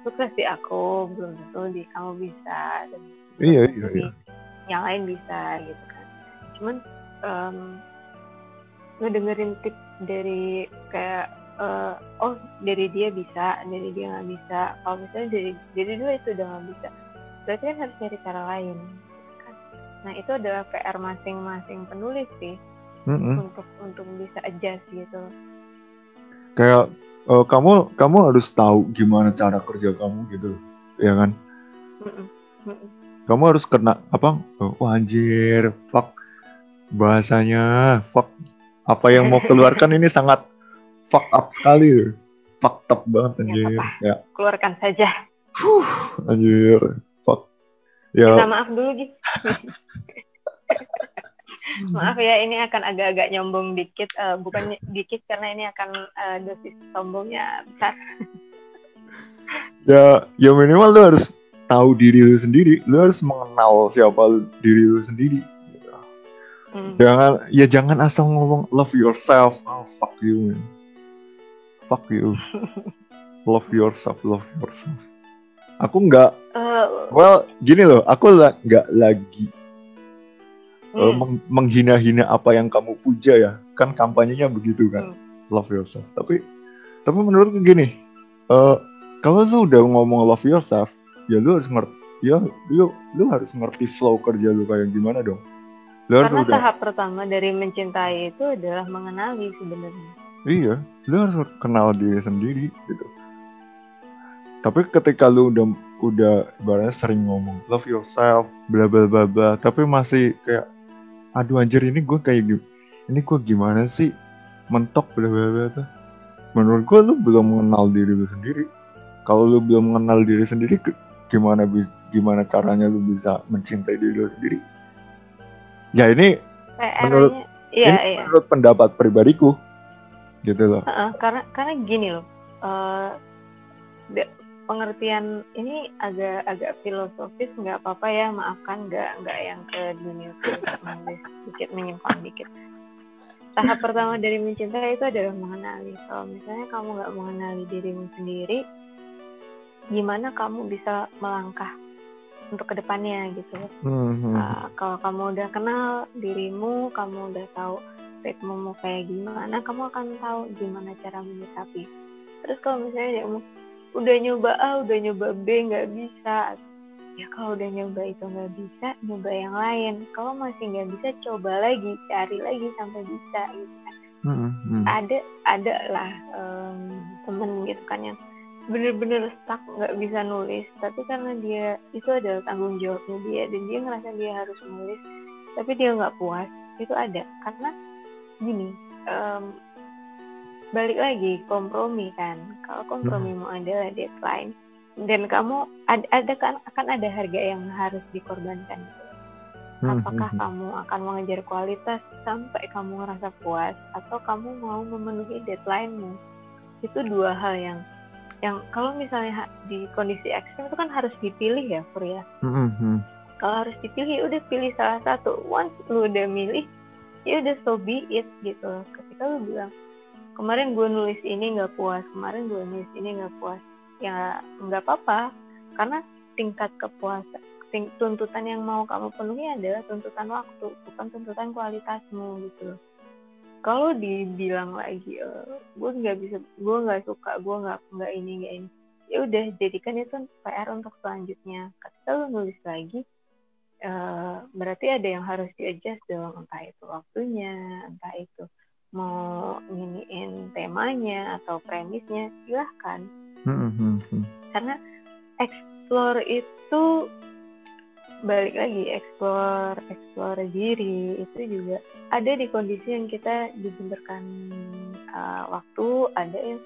sukses di aku belum tentu di kamu bisa. Dan iya iya, iya. yang lain bisa gitu kan. Cuman um, ngedengerin tips dari kayak uh, oh dari dia bisa dari dia nggak bisa. Kalau misalnya dari dari dua itu udah nggak bisa. Berarti kan harus cari cara lain. Kan nah itu adalah PR masing-masing penulis sih mm-hmm. untuk untuk bisa adjust gitu. Kayak uh, kamu kamu harus tahu gimana cara kerja kamu gitu ya kan? Mm-mm. Mm-mm. kamu harus kena apa? Oh anjir fuck bahasanya. Fuck. Apa yang mau keluarkan ini sangat fuck up sekali. Fuck up banget anjir. ya, ya. keluarkan saja. Huh, anjir. Fuck. Ya. Minta maaf dulu gitu maaf ya ini akan agak-agak nyombong dikit. Uh, bukan dikit karena ini akan uh, dosis sombongnya besar. Ya ya minimal lu harus tahu diri lu sendiri. Lu harus mengenal siapa diri lu sendiri hmm. jangan ya jangan asal ngomong love yourself. Oh fuck. You man. Fuck you. Love yourself love yourself. Aku nggak uh, well gini loh aku nggak lagi uh, meng menghina-hina apa yang kamu puja ya. Kan kampanyenya begitu kan hmm. love yourself. Tapi tapi menurutku gini uh, kalau lu udah ngomong love yourself ya lu harus ngerti ya lu lu harus ngerti flow kerja lu kayak gimana dong lu harus karena udah, tahap pertama dari mencintai itu adalah mengenali sebenarnya Iya, lu harus kenal diri sendiri gitu. Tapi ketika lu udah udah ibaratnya sering ngomong love yourself, bla bla bla bla, tapi masih kayak aduh anjir ini gue kayak. Ini gue gimana sih? Mentok bla bla bla tuh. Menurut gue lu belum mengenal diri lu sendiri. Kalau lu belum mengenal diri sendiri, gimana gimana caranya lu bisa mencintai diri lu sendiri? Ya ini menurut iya, ini iya. menurut pendapat pribadiku gitu loh. Uh, karena karena gini loh, uh, pengertian ini agak agak filosofis nggak apa-apa ya maafkan nggak nggak yang ke dunia sedikit menyimpang dikit tahap pertama dari mencintai itu adalah mengenali kalau misalnya kamu nggak mengenali dirimu sendiri gimana kamu bisa melangkah untuk ke depannya gitu. Mm-hmm. uh, kalau kamu udah kenal dirimu kamu udah tahu ritmemu kayak gimana kamu akan tahu gimana cara menyikapi. Terus kalau misalnya kamu udah nyoba A udah nyoba B nggak bisa. Ya kalau udah nyoba itu nggak bisa nyoba yang lain. Kalau masih nggak bisa coba lagi cari lagi sampai bisa gitu kan. Hmm, hmm. ada ada lah um, temen gitu kan yang bener-bener stuck nggak bisa nulis. Tapi karena dia itu adalah tanggung jawabnya dia dan dia ngerasa dia harus nulis tapi dia nggak puas itu ada. Karena gini um, balik lagi kompromi kan. Kalau kompromi hmm. mau adalah deadline. Dan kamu ada, ada kan akan ada harga yang harus dikorbankan. Hmm, apakah hmm. kamu akan mengejar kualitas sampai kamu ngerasa puas atau kamu mau memenuhi deadlinemu? Itu dua hal yang yang kalau misalnya di kondisi ekstrim itu kan harus dipilih ya Fur ya. Hmm. kalau harus dipilih ya udah pilih salah satu. Once lu udah milih ya udah so be it gitu. Ketika lu bilang kemarin gue nulis ini nggak puas kemarin gue nulis ini nggak puas ya nggak apa-apa. Karena tingkat kepuasan tuntutan yang mau kamu penuhi adalah tuntutan waktu bukan tuntutan kualitasmu gitu loh kalau dibilang lagi e, gue nggak bisa gue nggak suka gue nggak nggak ini nggak ini. Ya udah jadikan itu PR untuk selanjutnya. Ketika lu nulis lagi uh, berarti ada yang harus di adjust dong. Entah itu waktunya entah itu mau nginiin temanya atau premisnya silahkan. Mm-hmm. karena explore itu balik lagi explore explore diri. Itu juga ada di kondisi yang kita dibenturkan uh, waktu ada yang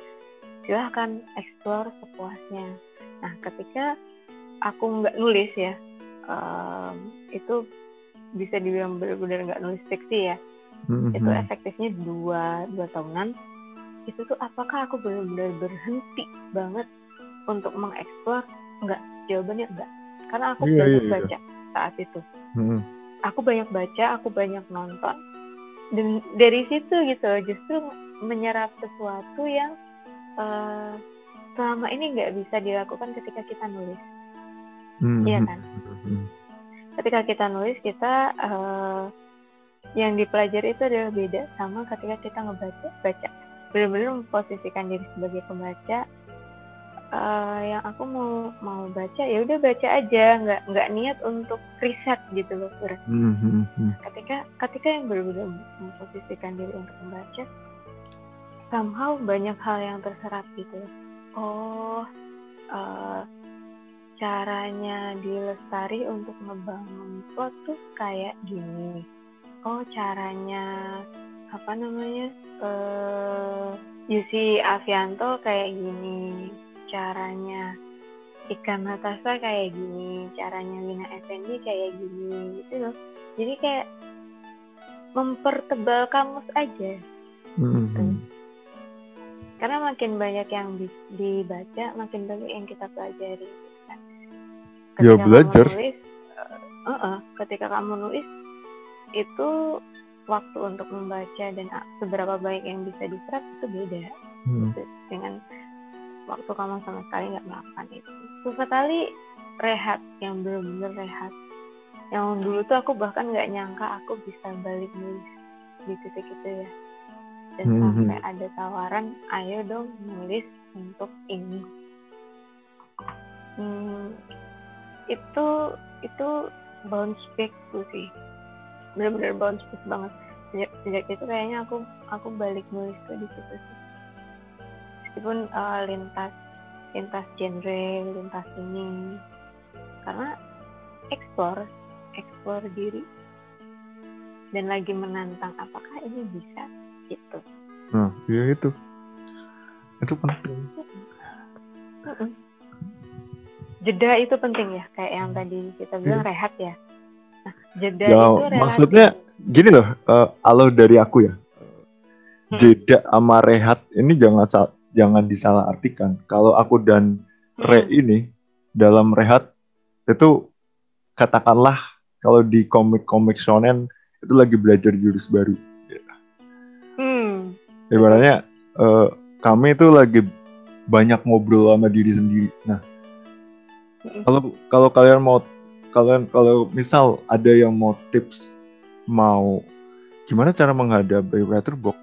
silahkan explore sepuasnya. Nah ketika aku nggak nulis ya um, itu bisa dibilang benar-benar nggak nulis fiksi ya. Hmm itu efektifnya dua dua tahunan itu tuh apakah aku benar-benar berhenti banget untuk mengeksplor? Enggak jawabannya enggak karena aku yeah, banyak yeah, iya. baca saat itu mm-hmm. aku banyak baca aku banyak nonton dan dari situ gitu justru menyerap sesuatu yang uh, selama ini nggak bisa dilakukan ketika kita nulis mm-hmm. iya kan mm-hmm. ketika kita nulis kita uh, yang dipelajari itu adalah beda sama ketika kita ngebaca baca benar-benar memposisikan diri sebagai pembaca uh, yang aku mau mau baca ya udah baca aja. Nggak nggak niat untuk riset gitu loh mm-hmm. ketika ketika yang benar-benar memposisikan diri untuk membaca somehow banyak hal yang terserap gitu oh uh, caranya dilestari untuk ngebangun plot tuh kayak gini. Oh caranya apa namanya uh, Yusi Avianto kayak gini caranya Ikan Natasha kayak gini caranya Lina Effendi kayak gini gitu loh jadi kayak mempertebal kamus aja mm-hmm. gitu. karena makin banyak yang dibaca makin banyak yang kita pelajari gitu kan. ya belajar nulis, uh, uh, ketika kamu nulis itu waktu untuk membaca dan seberapa baik yang bisa diserap itu beda gitu, dengan waktu kamu sama sekali nggak melakukan itu. Sesekali rehat yang benar-benar rehat. Yang dulu tuh aku bahkan nggak nyangka aku bisa balik nulis di titik itu ya. Dan hmm. sampai ada tawaran ayo dong nulis untuk ini. Hmm, itu itu bounce back tuh sih. Bener-bener bounce back banget. Sejak, sejak itu kayaknya aku aku balik nulis tuh di situ sih meskipun uh, lintas lintas genre lintas ini. Karena explore explore diri. Dan lagi menantang apakah ini bisa? Gitu. Nah iya itu. Itu penting. Jeda itu penting ya kayak yang tadi kita bilang yeah. rehat ya. Jeda ya, itu maksudnya gini loh uh, kalau dari aku ya hmm. jeda sama rehat ini jangan jangan disalahartikan. Kalau aku dan Re Hmm. ini dalam rehat itu katakanlah kalau di komik-komik shonen itu lagi belajar jurus baru. Hmm. Ibaratnya eh, kami itu lagi banyak ngobrol sama diri sendiri. Nah, Mm-mm. kalau kalau kalian mau kalian kalau misal ada yang mau tips mau gimana cara menghadapi writer block?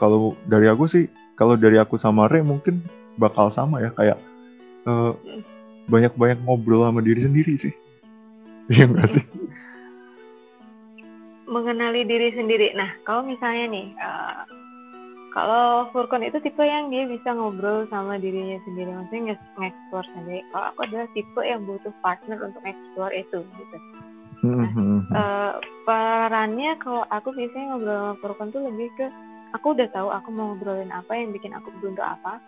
Kalau dari aku sih, kalau dari aku sama Re mungkin bakal sama ya kayak eh, banyak-banyak ngobrol sama diri sendiri sih. Iya nggak sih? mengenali diri sendiri. Nah, kalau misalnya nih, eh, kalau Furkon itu tipe yang dia bisa ngobrol sama dirinya sendiri, maksudnya nge- nge-explore sendiri. Kalau aku adalah tipe yang butuh partner untuk explore itu, gitu. Mhm. Eh, perannya kalau aku biasanya ngobrol sama Furkon tuh lebih ke, aku udah tahu aku mau ngobrolin apa yang bikin aku beruntuk apa,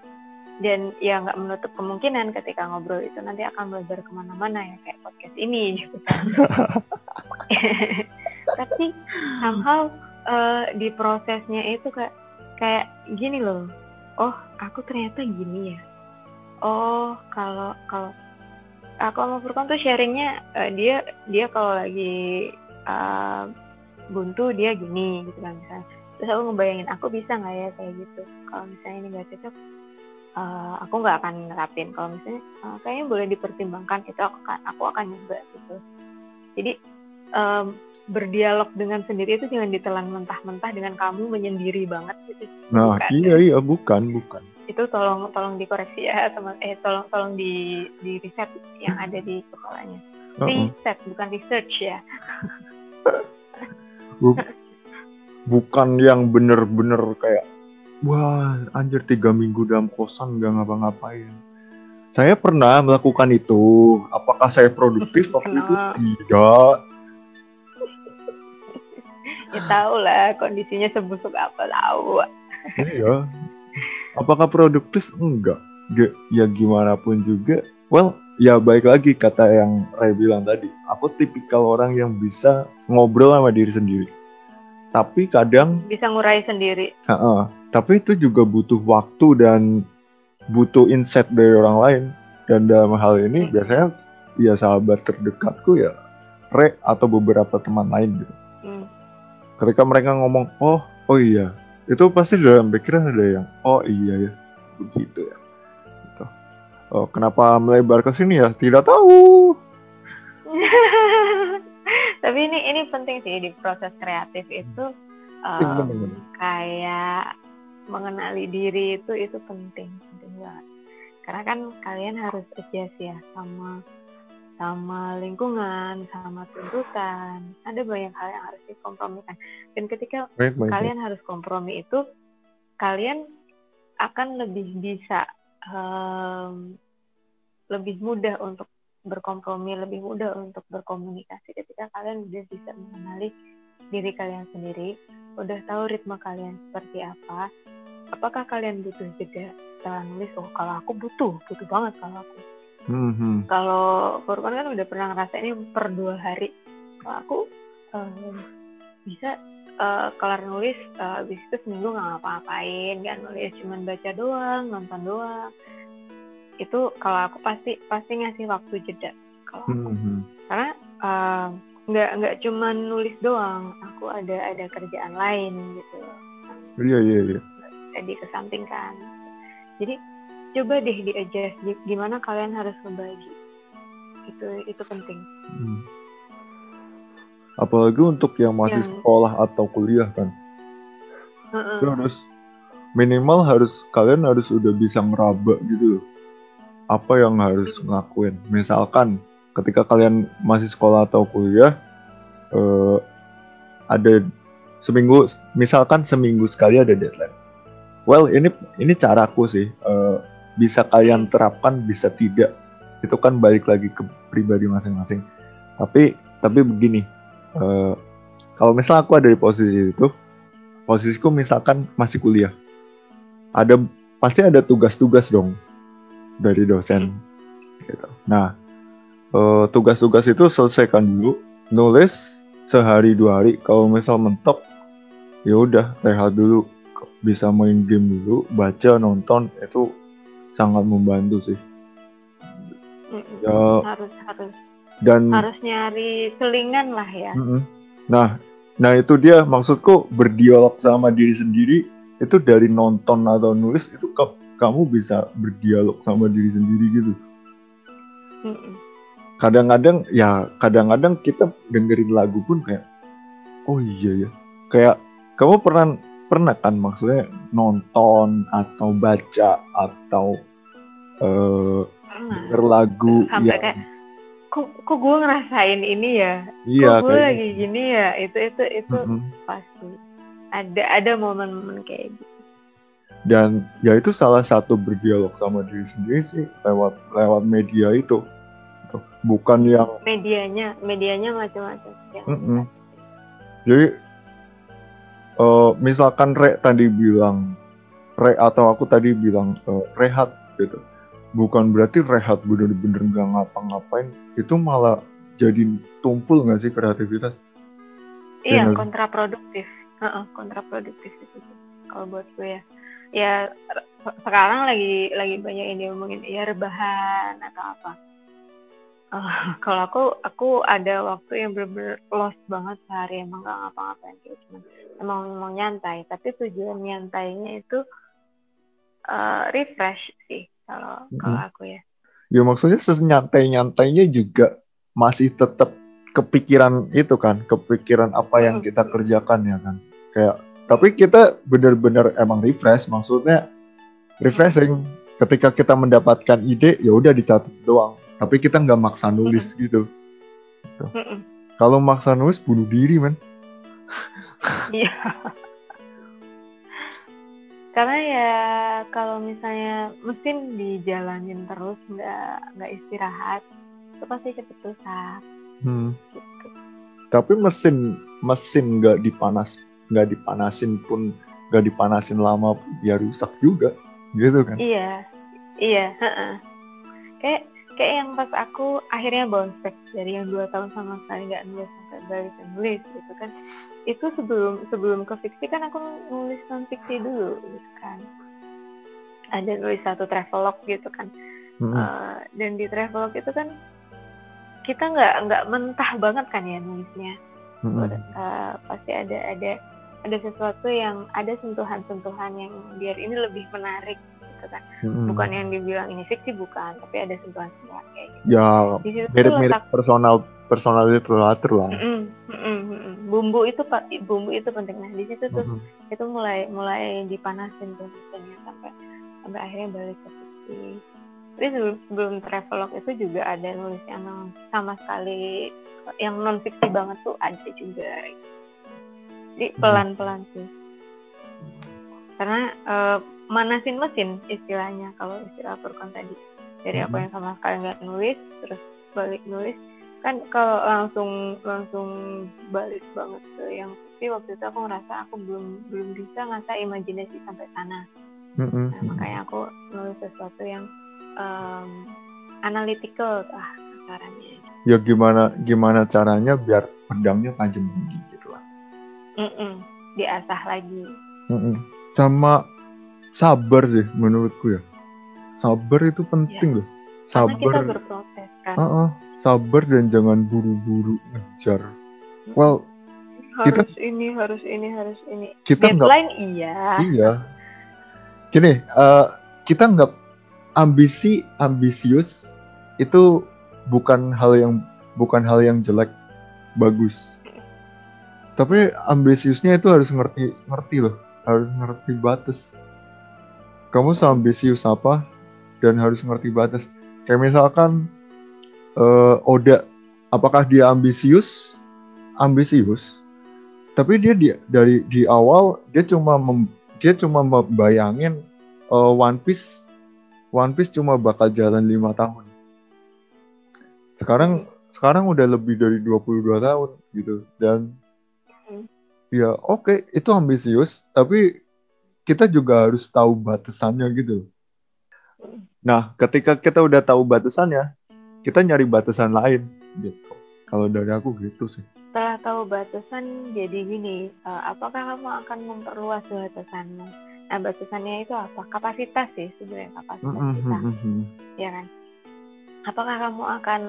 dan ya nggak menutup kemungkinan ketika ngobrol itu nanti akan belajar ke mana-mana ya kayak podcast ini gitu kan. Tapi somehow eh, di prosesnya itu kayak kayak gini loh. Oh, aku ternyata gini ya. Oh, kalau kalau aku sama Furkan tuh sharingnya eh, dia dia kalau lagi eh, buntu dia gini gitu kan misalnya. Terus aku ngebayangin aku bisa nggak ya kayak gitu. Kalau misalnya ini nggak cocok, eh, aku nggak akan nerapin. Kalau misalnya eh, kayaknya boleh dipertimbangkan itu aku akan aku akan nyoba gitu. Jadi em, berdialog dengan sendiri itu jangan ditelan mentah-mentah dengan kamu menyendiri banget gitu. Nah, Bukan. iya iya bukan bukan. Itu tolong tolong dikoreksi ya teman eh tolong tolong di di riset yang ada di kepalanya. Heeh. Riset bukan research ya. Bu- bukan yang bener-bener kayak wah anjir tiga minggu dalam kosan gak ngapa-ngapain. Saya pernah melakukan itu. Apakah saya produktif waktu itu? Tidak. Ya tahu lah kondisinya sebusuk apa tahu. Iya. Apakah produktif? Enggak. Ge- Ya gimana pun juga. Well, ya baik lagi kata yang Ray bilang tadi. Aku tipikal orang yang bisa ngobrol sama diri sendiri. Tapi kadang Bisa ngurai sendiri. Heeh. Tapi itu juga butuh waktu dan butuh insight dari orang lain. Dan dalam hal ini Hmm. biasanya ya sahabat terdekatku ya Re atau beberapa teman lain gitu. Hmm. Ketika mereka ngomong, oh, oh iya, itu pasti dalam pikiran ada yang, oh iya ya, begitu ya. Gitu. Oh, kenapa melebar ke sini ya? Tidak tahu. Tapi ini ini penting sih di proses kreatif itu penting. kayak mengenali diri itu itu penting penting banget. Karena kan kalian harus adjust ya sama sama lingkungan, sama tuntutan. Ada banyak hal yang harus dikompromikan. Dan ketika Baik, baik, baik. kalian harus kompromi itu, kalian akan lebih bisa em, lebih mudah untuk berkompromi, lebih mudah untuk berkomunikasi ketika kalian udah bisa mengenali diri kalian sendiri, udah tahu ritme kalian seperti apa. Apakah kalian butuh jeda setelah nulis? Oh, kalau aku butuh, butuh banget kalau aku Mhm. kalau korban kan udah pernah ngerasain ini per dua hari kalau aku em, bisa eh, kelar nulis eh, habis itu seminggu nggak ngapa-ngapain nggak nulis cuman baca doang nonton doang itu kalau aku pasti pasti ngasih waktu jeda kalau aku Mhm. karena em, nggak nggak cuman nulis doang aku ada ada kerjaan lain gitu Iya, iya, iya. jadi kesampingkan jadi coba deh di adjust Gi- gimana kalian harus membagi itu itu penting Hmm. Apalagi untuk yang masih Yang- sekolah atau kuliah kan. Itu harus minimal harus kalian harus udah bisa ngeraba gitu loh. Apa yang harus ngelakuin. Misalkan ketika kalian masih sekolah atau kuliah eh, ada seminggu misalkan seminggu sekali ada deadline. Well, ini ini caraku sih. Eh, bisa kalian terapkan, bisa tidak. Itu kan balik lagi ke pribadi masing-masing. Tapi tapi begini, eh, kalau misal aku ada di posisi itu, posisiku misalkan masih kuliah, ada pasti ada tugas-tugas dong dari dosen. Gitu. Nah, eh, tugas-tugas itu selesaikan dulu, nulis sehari dua hari. Kalau misal mentok, ya udah rehat dulu, bisa main game dulu baca nonton itu sangat membantu sih Mm-mm. ya harus harus dan harus nyari selingan lah ya Mm-mm. Nah, nah itu dia maksudku berdialog sama diri sendiri itu dari nonton atau nulis itu ka- kamu bisa berdialog sama diri sendiri gitu. Kadang-kadang ya kadang-kadang kita dengerin lagu pun kayak oh iya ya. Kayak kamu pernah pernah kan maksudnya nonton atau baca atau Pernah. denger lagu sampai yang kayak kok kok gue ngerasain ini ya iya kok gue lagi gini ya itu itu itu Mm-mm. pasti ada ada momen-momen kayak gitu dan ya itu salah satu berdialog sama diri sendiri sih lewat lewat media itu. Bukan yang medianya medianya macam-macam yang Mm-mm. jadi eh, misalkan Re tadi bilang Re atau aku tadi bilang eh, rehat gitu. Bukan berarti rehat bener-bener gak ngapa-ngapain itu malah jadi tumpul nggak sih kreativitas? Iya Iya. kontraproduktif. Heeh, kontraproduktif itu kalau buat gue ya ya sekarang lagi lagi banyak yang diomongin ya rebahan atau apa. Eh, kalau aku aku ada waktu yang bener-bener lost banget sehari emang gak ngapa-ngapain kayak cuma emang mau nyantai. Tapi tujuan nyantainya itu eh, refresh sih kalau kalau Mhm. aku ya. Ya maksudnya senyantai-nyantainya juga masih tetap kepikiran itu kan kepikiran apa yang kita kerjakan ya kan. Kayak tapi kita benar-benar emang refresh maksudnya refreshing ketika kita mendapatkan ide ya udah dicatat doang tapi kita nggak maksa nulis gitu Mm-mm. kalau maksa nulis bunuh diri man Iya. Karena ya kalau misalnya mesin dijalanin terus nggak nggak istirahat itu pasti cepet rusak Hmm. gitu. tapi mesin mesin nggak dipanas nggak dipanasin pun nggak dipanasin lama pun ya rusak juga gitu kan Iya, iya. Kayak kayak yang pas aku akhirnya bounce back dari yang dua tahun sama sekali nggak nulis sampai balik nulis gitu kan. Itu sebelum sebelum ke fiksi kan aku nulis non fiksi dulu gitu kan. Ada nulis satu travelog gitu kan. Hmm. Eh, dan di travelog itu kan kita nggak nggak mentah banget kan ya nulisnya Hmm. Eh, pasti ada ada ada sesuatu yang ada sentuhan-sentuhan yang biar ini lebih menarik gitu kan Hmm. bukan yang dibilang ini fiksi bukan tapi ada sentuhan-sentuhan kayak gitu ya mirip-mirip letak personal personal literatur lah Mm-mm, mm-mm, mm-mm. bumbu itu pak bumbu itu penting nah di situ tuh Hmm. itu mulai mulai dipanasin tuh sampai sampai akhirnya balik ke fiksi tapi sebelum, sebelum travelog itu juga ada nulis yang sama sekali yang non fiksi banget tuh ada juga jadi Hmm. pelan pelan sih karena eh, manasin mesin istilahnya kalau istilah Furkan tadi dari aku Mhm. yang sama sekali nggak nulis terus balik nulis kan kalau langsung langsung balik banget ke yang fiksi waktu itu aku ngerasa aku belum belum bisa ngasah imajinasi sampai sana Hmm. nah makanya aku nulis sesuatu yang em, analytical lah kasarannya ya gimana gimana caranya biar pedangnya tajam lagi gitu lah Mm-mm, diasah lagi. Mm-mm. sama sabar sih menurutku ya. Sabar itu penting loh. Karena kita sabar. berproses kan? Uh-uh. sabar dan jangan buru-buru ngejar. Well harus kita- ini harus ini harus ini. kita nggak deadline iya. Iya. Gini eh, kita nggak ambisi ambisius itu bukan hal yang bukan hal yang jelek bagus tapi ambisiusnya itu harus ngerti ngerti loh. Harus ngerti batas. Kamu seambisius apa dan harus ngerti batas. Kayak misalkan eh, Oda apakah dia ambisius? Ambisius. Tapi dia di, dari di awal dia cuma mem- dia cuma membayangin eh, One Piece One Piece cuma bakal jalan lima tahun. Sekarang sekarang udah lebih dari 22 tahun gitu. Dan. Ya oke itu ambisius tapi kita juga harus tahu batasannya gitu nah ketika kita udah tahu batasannya kita nyari batasan lain gitu. Kalau dari aku gitu sih. Setelah tahu batasan jadi gini eh, apakah kamu akan memperluas batasanmu? Nah, batasannya itu apa? Kapasitas sih sebenarnya kapasitas Mm, kita, mm, ya kan? Apakah kamu akan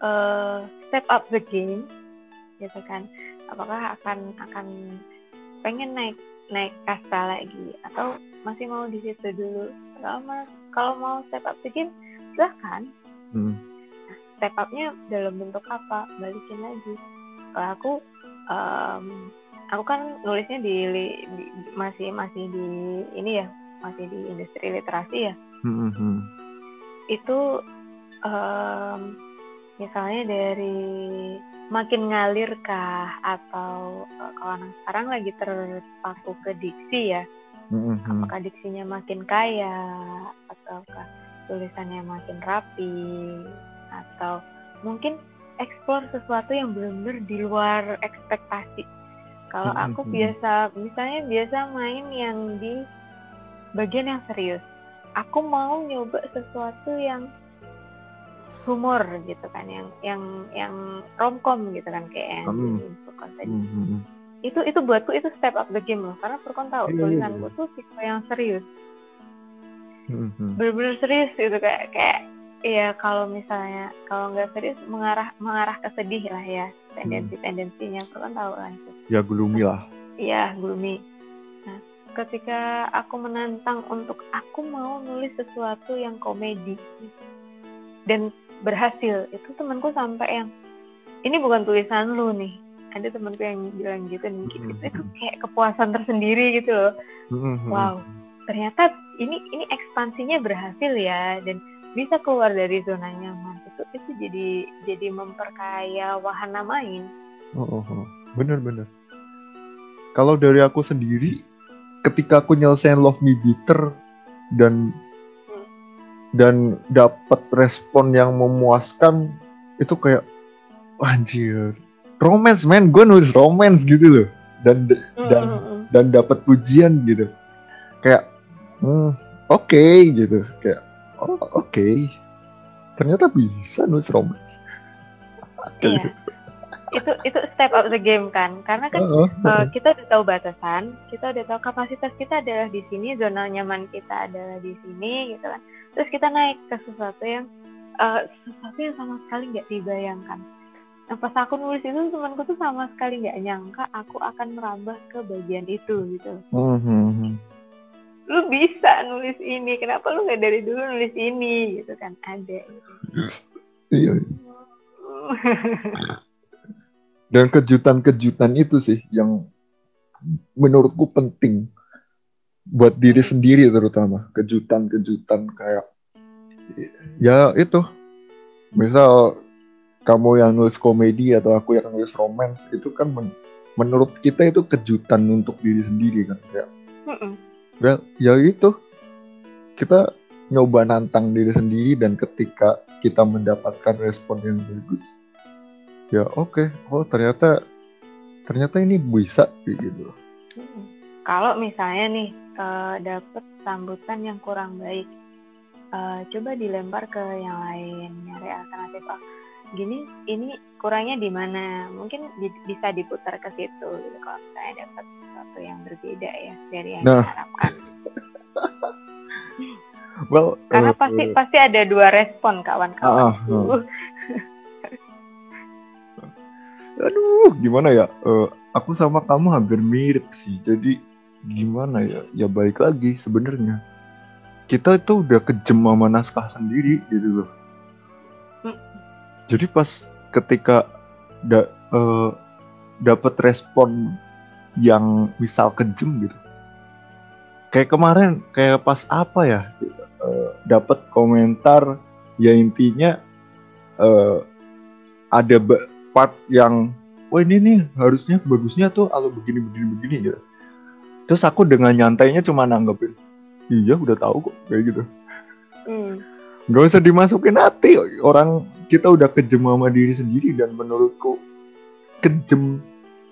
eh, step up the game, gitu kan? Apakah akan akan pengen naik naik kasta lagi atau masih mau di situ dulu? Kalau mau kalau mau step up game, silahkan. mm. Step upnya dalam bentuk apa? Balikin lagi. Kalau aku em, aku kan nulisnya di, di- masih masih di ini ya masih di industri literasi ya Mm, mm, itu em, misalnya dari makin ngalir kah atau eh, kalau anak sekarang lagi terpaku ke diksi ya mm, mm. apakah diksinya makin kaya ataukah tulisannya makin rapi atau mungkin eksplor sesuatu yang benar-benar di luar ekspektasi kalau Mhm. aku biasa misalnya biasa main yang di bagian yang serius aku mau nyoba sesuatu yang humor gitu kan yang yang yang romcom gitu kan kayak yang Hmm. di Furkon tadi Mm, mm, mm. itu itu buatku itu step up the game loh karena Furkon tahu Iya, iya, tulisanku iya. tuh tipe yang serius Mm, mm. bener-bener serius gitu kayak kayak ya kalau misalnya kalau nggak serius mengarah mengarah ke sedih lah ya tendensi tendensinya Furkon tahu lah itu Ya gloomy lah. Iya, gloomy. Nah, ketika aku menantang untuk aku mau nulis sesuatu yang komedi dan berhasil, itu temanku sampai yang ini bukan tulisan lu nih. Ada temanku yang bilang gitu dan gitu. Mhm. Itu kayak kepuasan tersendiri gitu loh. Mm, mm, mm. Wow, ternyata ini ini ekspansinya berhasil ya dan bisa keluar dari zona nyaman. Itu itu jadi jadi memperkaya wahana main. Oh, oh, oh. Bener bener. Kalau dari aku sendiri, ketika aku nyelesain Love Me Bitter dan Hmm. Dan dapat respon yang memuaskan, itu kayak "Wah, anjir, romance man, gue nulis romance gitu loh, dan dan dan dapat pujian gitu, kayak "Hmm, oke gitu, kayak oh oke, ternyata bisa nulis romance. Kayak Iya. gitu. itu itu step up the game kan. Karena kan Heeh, uh, kita udah tahu batasan. Kita udah tahu kapasitas kita adalah di sini zona nyaman kita adalah di sini gitu kan terus kita naik ke sesuatu yang uh, sesuatu yang sama sekali nggak dibayangkan nah, pas aku nulis itu temanku tuh sama sekali nggak nyangka aku akan merambah ke bagian itu gitu Mhm. lu bisa nulis ini kenapa lu nggak dari dulu nulis ini gitu kan ada gitu. Iya. Dan kejutan-kejutan itu sih yang menurutku penting buat diri sendiri terutama. Kejutan-kejutan kayak ya itu. Misal kamu yang nulis komedi atau aku yang nulis romance itu kan men- menurut kita itu kejutan untuk diri sendiri kan kayak. Mm-mm. ya, ya itu. Kita nyoba nantang diri sendiri dan ketika kita mendapatkan respon yang bagus ya oke oh ternyata ternyata ini bisa gitu. Kalau misalnya nih eh, dapet sambutan yang kurang baik, eh, coba dilempar ke yang lain, nyari alternatif. Oh, gini, ini kurangnya di mana? Mungkin di- bisa diputar ke situ gitu. Kalau misalnya dapat sesuatu yang berbeda ya dari yang Nah. diharapkan. well Karena eh, pasti pasti ada dua respon kawan-kawan. Ah, ah, aduh gimana ya Eh, aku sama kamu hampir mirip sih jadi gimana ya? Ya baik lagi sebenarnya. Kita itu udah kejem sama naskah sendiri gitu loh. Hmm. jadi pas ketika da, eh, dapat respon yang misal kejem gitu. Kayak kemarin kayak pas apa ya? Gitu, eh, dapat komentar ya intinya eh, ada part yang wah ini nih harusnya bagusnya tuh kalau begini begini begini gitu terus aku dengan nyantainya cuma nanggepin iya udah tahu kok kayak gitu Hmm. nggak usah dimasukin hati orang kita udah kejem sama diri sendiri dan menurutku kejem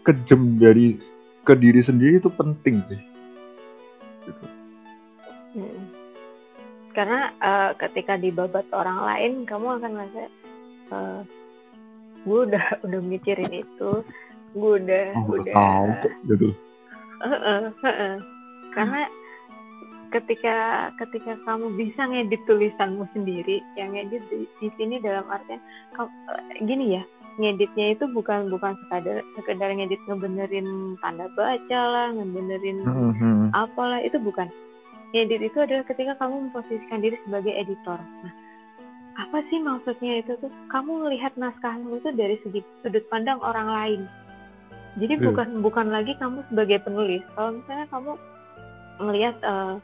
kejem dari ke diri sendiri itu penting sih gitu. Mm. Karena eh, ketika dibabat orang lain, kamu akan merasa, eh, gue udah udah mikirin itu, gue udah oh, udah udah, tahu heeh. karena ketika ketika kamu bisa ngedit tulisanmu sendiri yang ngedit di, di sini dalam artian kamu, gini ya ngeditnya itu bukan bukan sekadar sekedar ngedit ngebenerin tanda baca lah ngebenerin Mhm. apalah itu bukan ngedit itu adalah ketika kamu memposisikan diri sebagai editor nah apa sih maksudnya itu tuh kamu melihat naskahmu itu dari segi sudut pandang orang lain jadi Hmm. bukan bukan lagi kamu sebagai penulis kalau misalnya kamu melihat eh,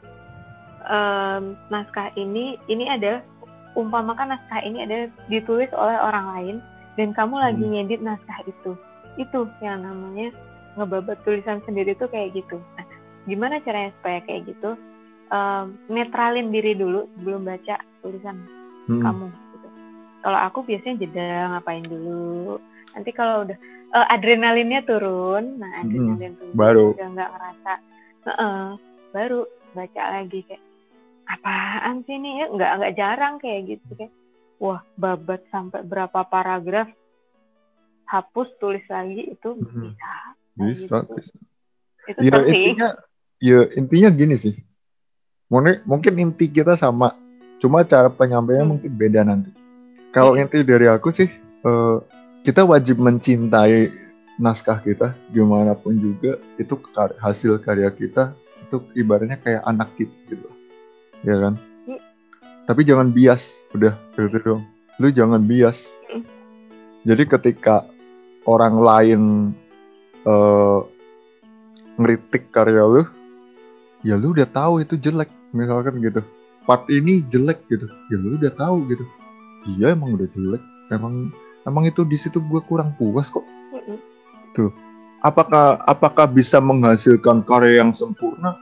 em, naskah ini ini ada umpamakan naskah ini ada ditulis oleh orang lain dan kamu lagi Hmm. ngedit naskah itu itu yang namanya ngebabat tulisan sendiri tuh kayak gitu nah gimana caranya supaya kayak gitu Em, netralin diri dulu sebelum baca tulisan Mhm. kamu gitu. Kalau aku biasanya jeda ngapain dulu. Nanti kalau udah eh, adrenalinnya turun, nah adrenalin turun baru. udah nggak ngerasa, Heeh, baru baca lagi kayak apaan sih ini ya nggak nggak jarang kayak gitu kayak wah babat sampai berapa paragraf hapus tulis lagi itu Mhm. bisa bisa, gitu. bisa. itu Ya intinya, ya intinya gini sih. Mungkin, mungkin inti kita sama, cuma cara penyampaiannya Hmm. mungkin beda nanti. Kalau Hmm. inti dari aku sih, eh, kita wajib mencintai naskah kita, gimana pun juga itu kar- hasil karya kita itu ibaratnya kayak anak kita gitu, ya kan? Hmm. Tapi jangan bias, udah gitu dong. Lu jangan bias. Hmm. Jadi ketika orang lain eh, ngeritik karya lu, ya lu udah tahu itu jelek, misalkan gitu. Part ini jelek gitu, ya lu udah tahu gitu. Iya emang udah jelek, emang emang itu di situ gue kurang puas kok. Mm-mm. Apakah apakah bisa menghasilkan karya yang sempurna?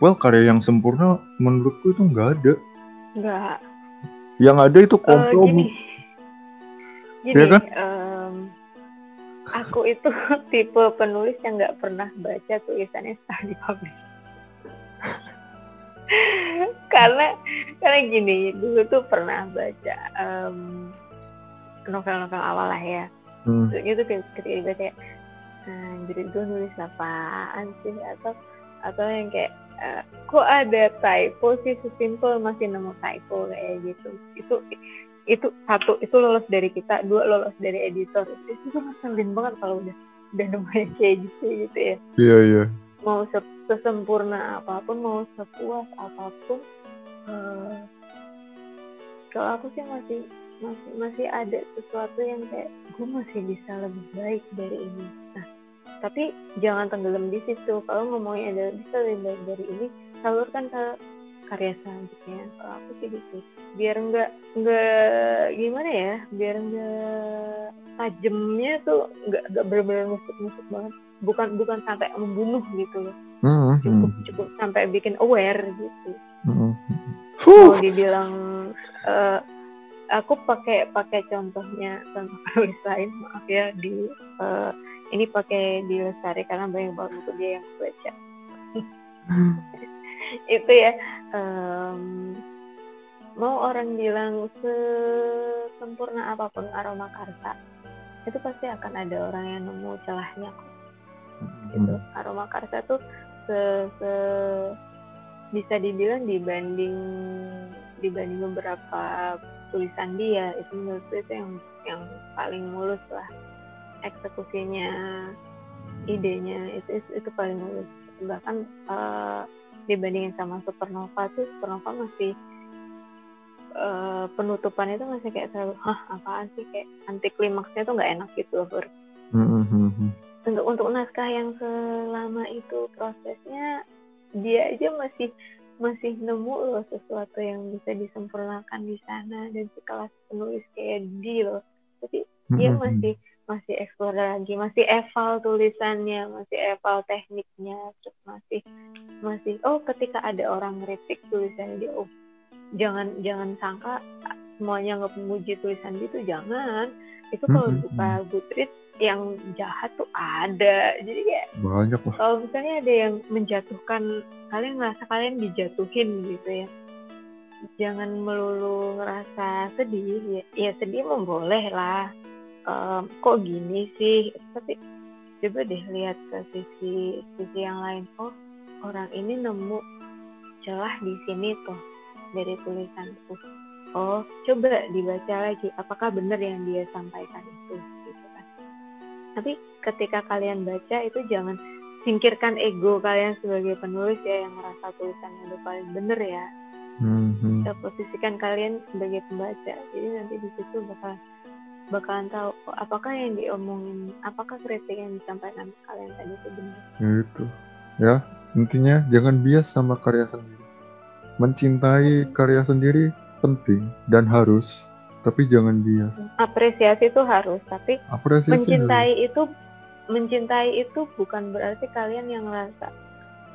Well, karya yang sempurna menurutku itu nggak ada. nggak Yang ada itu Eh, kompromi. gini, gini Iya kan? em, aku itu tipe penulis yang nggak pernah baca tulisannya setelah dipublish. karena karena gini, dulu tuh pernah baca em, novel-novel awal lah ya. Hmm. Kayak ketika dibaca kayak anjir gue nulis apaan sih atau atau yang kayak eh, kok ada typo sih sesimpel masih nemu typo kayak gitu itu itu satu itu lolos dari kita dua lolos dari editor itu tuh ngeselin banget kalau udah udah nemu yang kayak gitu gitu ya Iya iya. mau se- sesempurna apa pun mau sepuas apa pun eh, kalau aku sih masih masih masih ada sesuatu yang kayak gue masih bisa lebih baik dari ini. Nah tapi jangan tenggelam di situ. Kalau ngomongnya ada bisa lebih baik dari ini salurkan ke karya selanjutnya. Kalau aku sih gitu. Biar nggak nggak gimana ya biar nggak tajamnya tuh nggak nggak benar-benar nusuk-nusuk banget. Bukan bukan sampai membunuh gitu loh. Hmm, cukup hmm, cukup sampai bikin aware gitu. Hmm. mau Huh. dibilang eh, aku pakai pakai contohnya contoh penulis lain maaf ya di eh, ini pakai di lestari karena banyak banget buku dia yang baca. Itu ya em, mau orang bilang sesempurna apa pun aroma karsa itu pasti akan ada orang yang nemu celahnya kok. Gitu. Aroma karsa tuh se, se- bisa dibilang dibanding dibanding beberapa tulisan dia itu menurutku itu yang yang paling mulus lah. Eksekusinya idenya itu itu, itu paling mulus. Bahkan eh, dibandingin sama supernova tuh supernova masih eh, penutupan itu masih kayak selalu hah apaan sih? Kayak anti klimaksnya tuh nggak enak gitu loh Bur Hmm, hmm, hmm. untuk untuk naskah yang selama itu prosesnya dia aja masih masih nemu loh sesuatu yang bisa disempurnakan di sana dan sekelas penulis kayak dia loh. Tapi dia Hmm, hmm, masih masih eksplor lagi masih eval tulisannya masih eval tekniknya terus masih masih oh ketika ada orang ngeritik tulisannya dia oh jangan jangan sangka semuanya nggak memuji tulisan dia tuh jangan. Itu kalau buka Goodreads yang jahat tuh ada. Jadi kayak banyak lah. kalau misalnya ada yang menjatuhkan kalian ngerasa kalian dijatuhin gitu ya. Jangan melulu ngerasa sedih ya, ya sedih mah boleh lah. Em, kok gini sih? Tapi coba deh lihat ke sisi sisi yang lain. Oh orang ini nemu celah di sini tuh dari tulisanku oh coba dibaca lagi apakah benar yang dia sampaikan itu tapi ketika kalian baca itu jangan singkirkan ego kalian sebagai penulis ya yang merasa tulisannya udah paling bener ya Hmm. kita posisikan kalian sebagai pembaca jadi nanti di situ bakal bakalan tahu oh, apakah yang diomongin apakah kritik yang disampaikan kalian tadi itu benar Gitu. Ya, intinya jangan bias sama karya sendiri. Mencintai karya sendiri penting dan harus, tapi jangan bias. apresiasi itu harus tapi Apresiasi harus. mencintai itu mencintai itu bukan berarti kalian yang ngerasa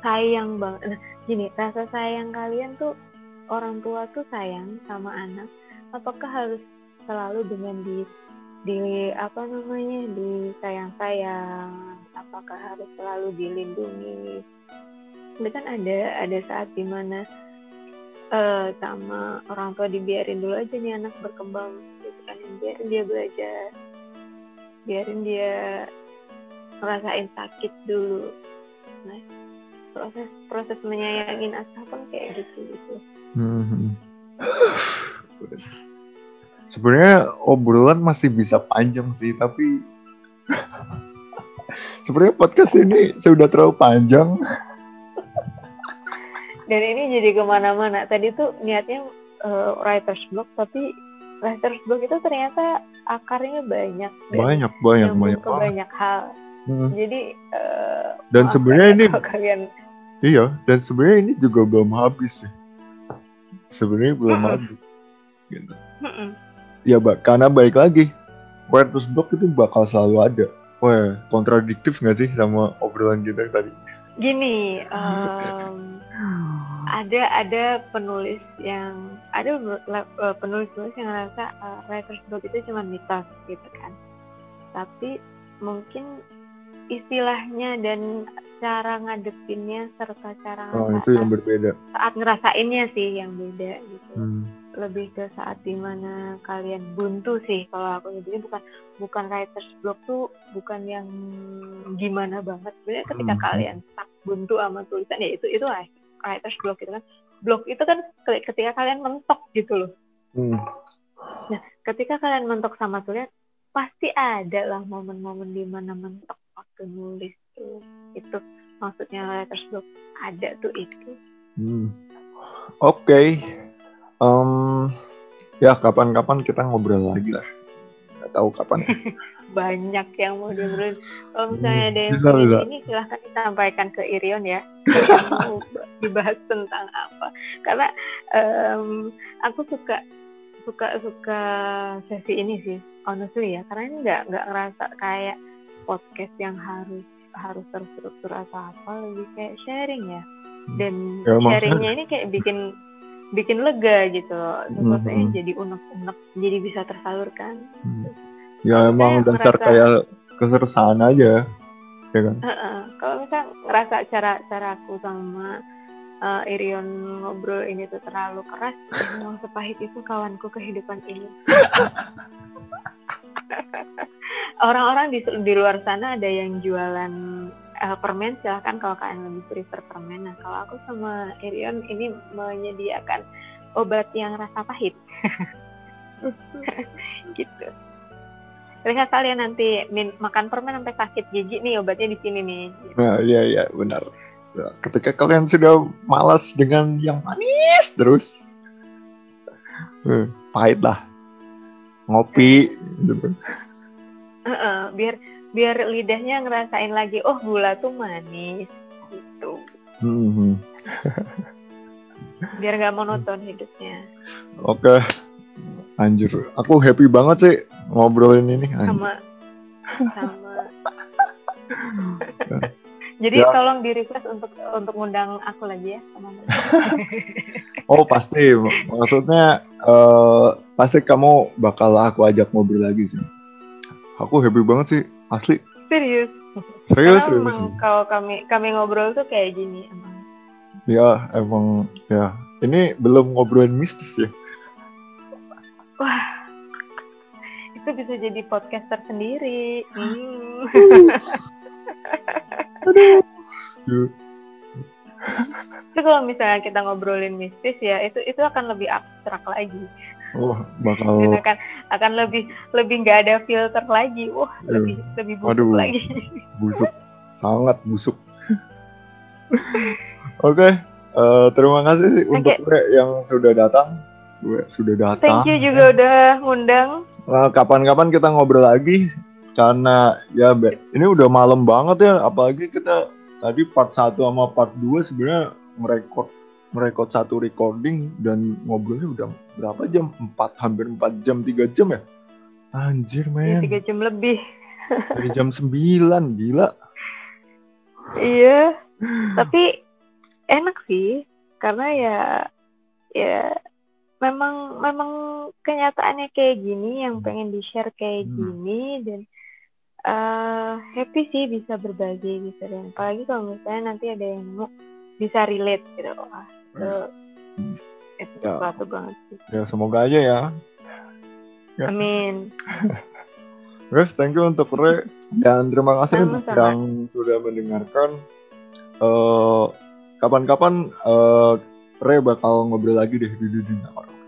sayang banget nah, gini rasa sayang kalian tuh orang tua tuh sayang sama anak apakah harus selalu dengan di di apa namanya di sayang sayang apakah harus selalu dilindungi tapi kan ada ada saat di mana eh sama orang tua dibiarin dulu aja nih anak berkembang gitu kan biarin dia belajar biarin dia ngerasain sakit dulu nah proses proses menyayangin asal pun kayak gitu gitu. Sebenarnya obrolan masih bisa panjang sih, tapi sebenarnya podcast ini sudah terlalu panjang. Dan ini jadi ke mana-mana tadi tuh niatnya eh, writer's block tapi writer's block itu ternyata akarnya banyak Banyak, banyak, banyak ke banyak hal Mhm. jadi eh, Dan sebenarnya ya ini kalian Iya, dan sebenarnya ini juga belum habis sih. Sebenarnya belum habis. Gitu. Mm-mm. Ya, ba- karena baik lagi, writer's block itu bakal selalu ada. Wah, kontradiktif nggak sih sama obrolan kita tadi? gini em, ada ada penulis yang ada penulis penulis yang ngerasa uh, writer's block itu cuma mitos gitu kan tapi mungkin istilahnya dan cara ngadepinnya serta cara Oh, itu yang berbeda. saat ngerasainnya sih yang beda gitu Hmm. lebih ke saat di mana kalian buntu sih kalau aku nyebutnya bukan bukan writer's block tuh bukan yang gimana banget sebenarnya ketika Hmm. kalian stuck buntu sama tulisan ya itu itu lah writer's block gitu kan block itu kan ke- ketika kalian mentok gitu loh Hmm. ketika kalian mentok sama tulisan pasti ada lah momen-momen di mana mentok waktu nulis tuh itu maksudnya writer's block ada tuh itu Hmm. Oke. Em, ya kapan-kapan kita ngobrol lagi lah. Nggak tahu kapan. ya. banyak yang mau diobrolin. Kalau misalnya ada yang Bisa, bisa. ini silahkan disampaikan ke Irion ya. mau dibahas tentang apa? Karena em, aku suka suka suka sesi ini sih, honestly ya. Karena ini nggak nggak ngerasa kayak podcast yang harus harus terstruktur atau apa, lebih kayak sharing ya. Dan Ya, sharingnya ini kayak bikin bikin lega gitu loh. Sesuatunya Mhm. jadi unek-unek, jadi bisa tersalurkan. Hmm. Ya emang Saya dasar merasa- kayak kesersahan aja. Ya kan? Heeh. Kalau misal ngerasa cara cara aku sama uh, Irion ngobrol ini tuh terlalu keras, memang sepahit itu kawanku kehidupan ini. Orang-orang di di luar sana ada yang jualan uh, permen, silahkan kalau kalian lebih prefer permen. Nah, kalau aku sama Irion ini menyediakan obat yang rasa pahit. gitu. Ketika kalian nanti min- makan permen sampai sakit gigi nih obatnya di sini nih. Nah, iya iya benar. Ya, Ketika kalian sudah malas dengan yang manis terus, eh, pahit lah. Ngopi, gitu. Heeh, biar biar lidahnya ngerasain lagi oh gula tuh manis gitu Hmm, biar nggak monoton hidupnya Oke, anjir. Aku happy banget sih ngobrolin ini. Anjir. sama sama jadi Ya. tolong di request untuk untuk ngundang aku lagi ya sama Oh pasti, maksudnya eh, pasti kamu bakal aku ajak ngobrol lagi sih. Aku happy banget sih, asli. serius Serius, karena serius. memang kalau kami kami ngobrol tuh kayak gini emang Ya emang ya. Ini belum ngobrolin mistis ya. Wah itu bisa jadi podcast tersendiri hmm. Aduh. Itu kalau misalnya kita ngobrolin mistis ya, itu itu akan lebih abstrak lagi. Wah, bakal Dan akan akan lebih lebih nggak ada filter lagi. Wah, lebih lebih busuk Waduh. lagi. busuk, sangat busuk. Oke, eh, terima kasih sih untuk yang sudah datang. Gue sudah datang. Thank you juga udah ngundang. Nah, kapan-kapan kita ngobrol lagi karena ya ini udah malam banget ya apalagi kita tadi part 1 sama part 2 sebenarnya merekod merekod satu recording dan ngobrolnya udah berapa jam? 4 hampir 4 jam 3 jam ya? Anjir Ya, men. tiga jam lebih. Dari jam 9 gila. Iya. Tapi enak sih karena ya ya memang memang kenyataannya kayak gini yang pengen di share kayak Hmm. gini dan eh happy sih bisa berbagi gitu dan apalagi kalau misalnya nanti ada yang mau bisa relate gitu wah itu itu Ya. sesuatu banget sih Ya semoga aja ya. Ya. amin Guys, thank you untuk Re dan terima kasih untuk Sama-sama. yang sudah mendengarkan. Eh, kapan-kapan eh, Re bakal ngobrol lagi deh di dunia rock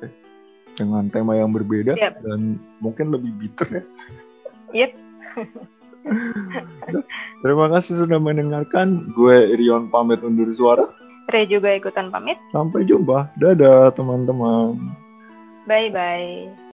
dengan tema yang berbeda yep. dan mungkin lebih bitter ya. Yep. Terima kasih sudah mendengarkan. Gue Irion pamit undur suara. Re juga ikutan pamit. Sampai jumpa. Dadah teman-teman. Bye-bye.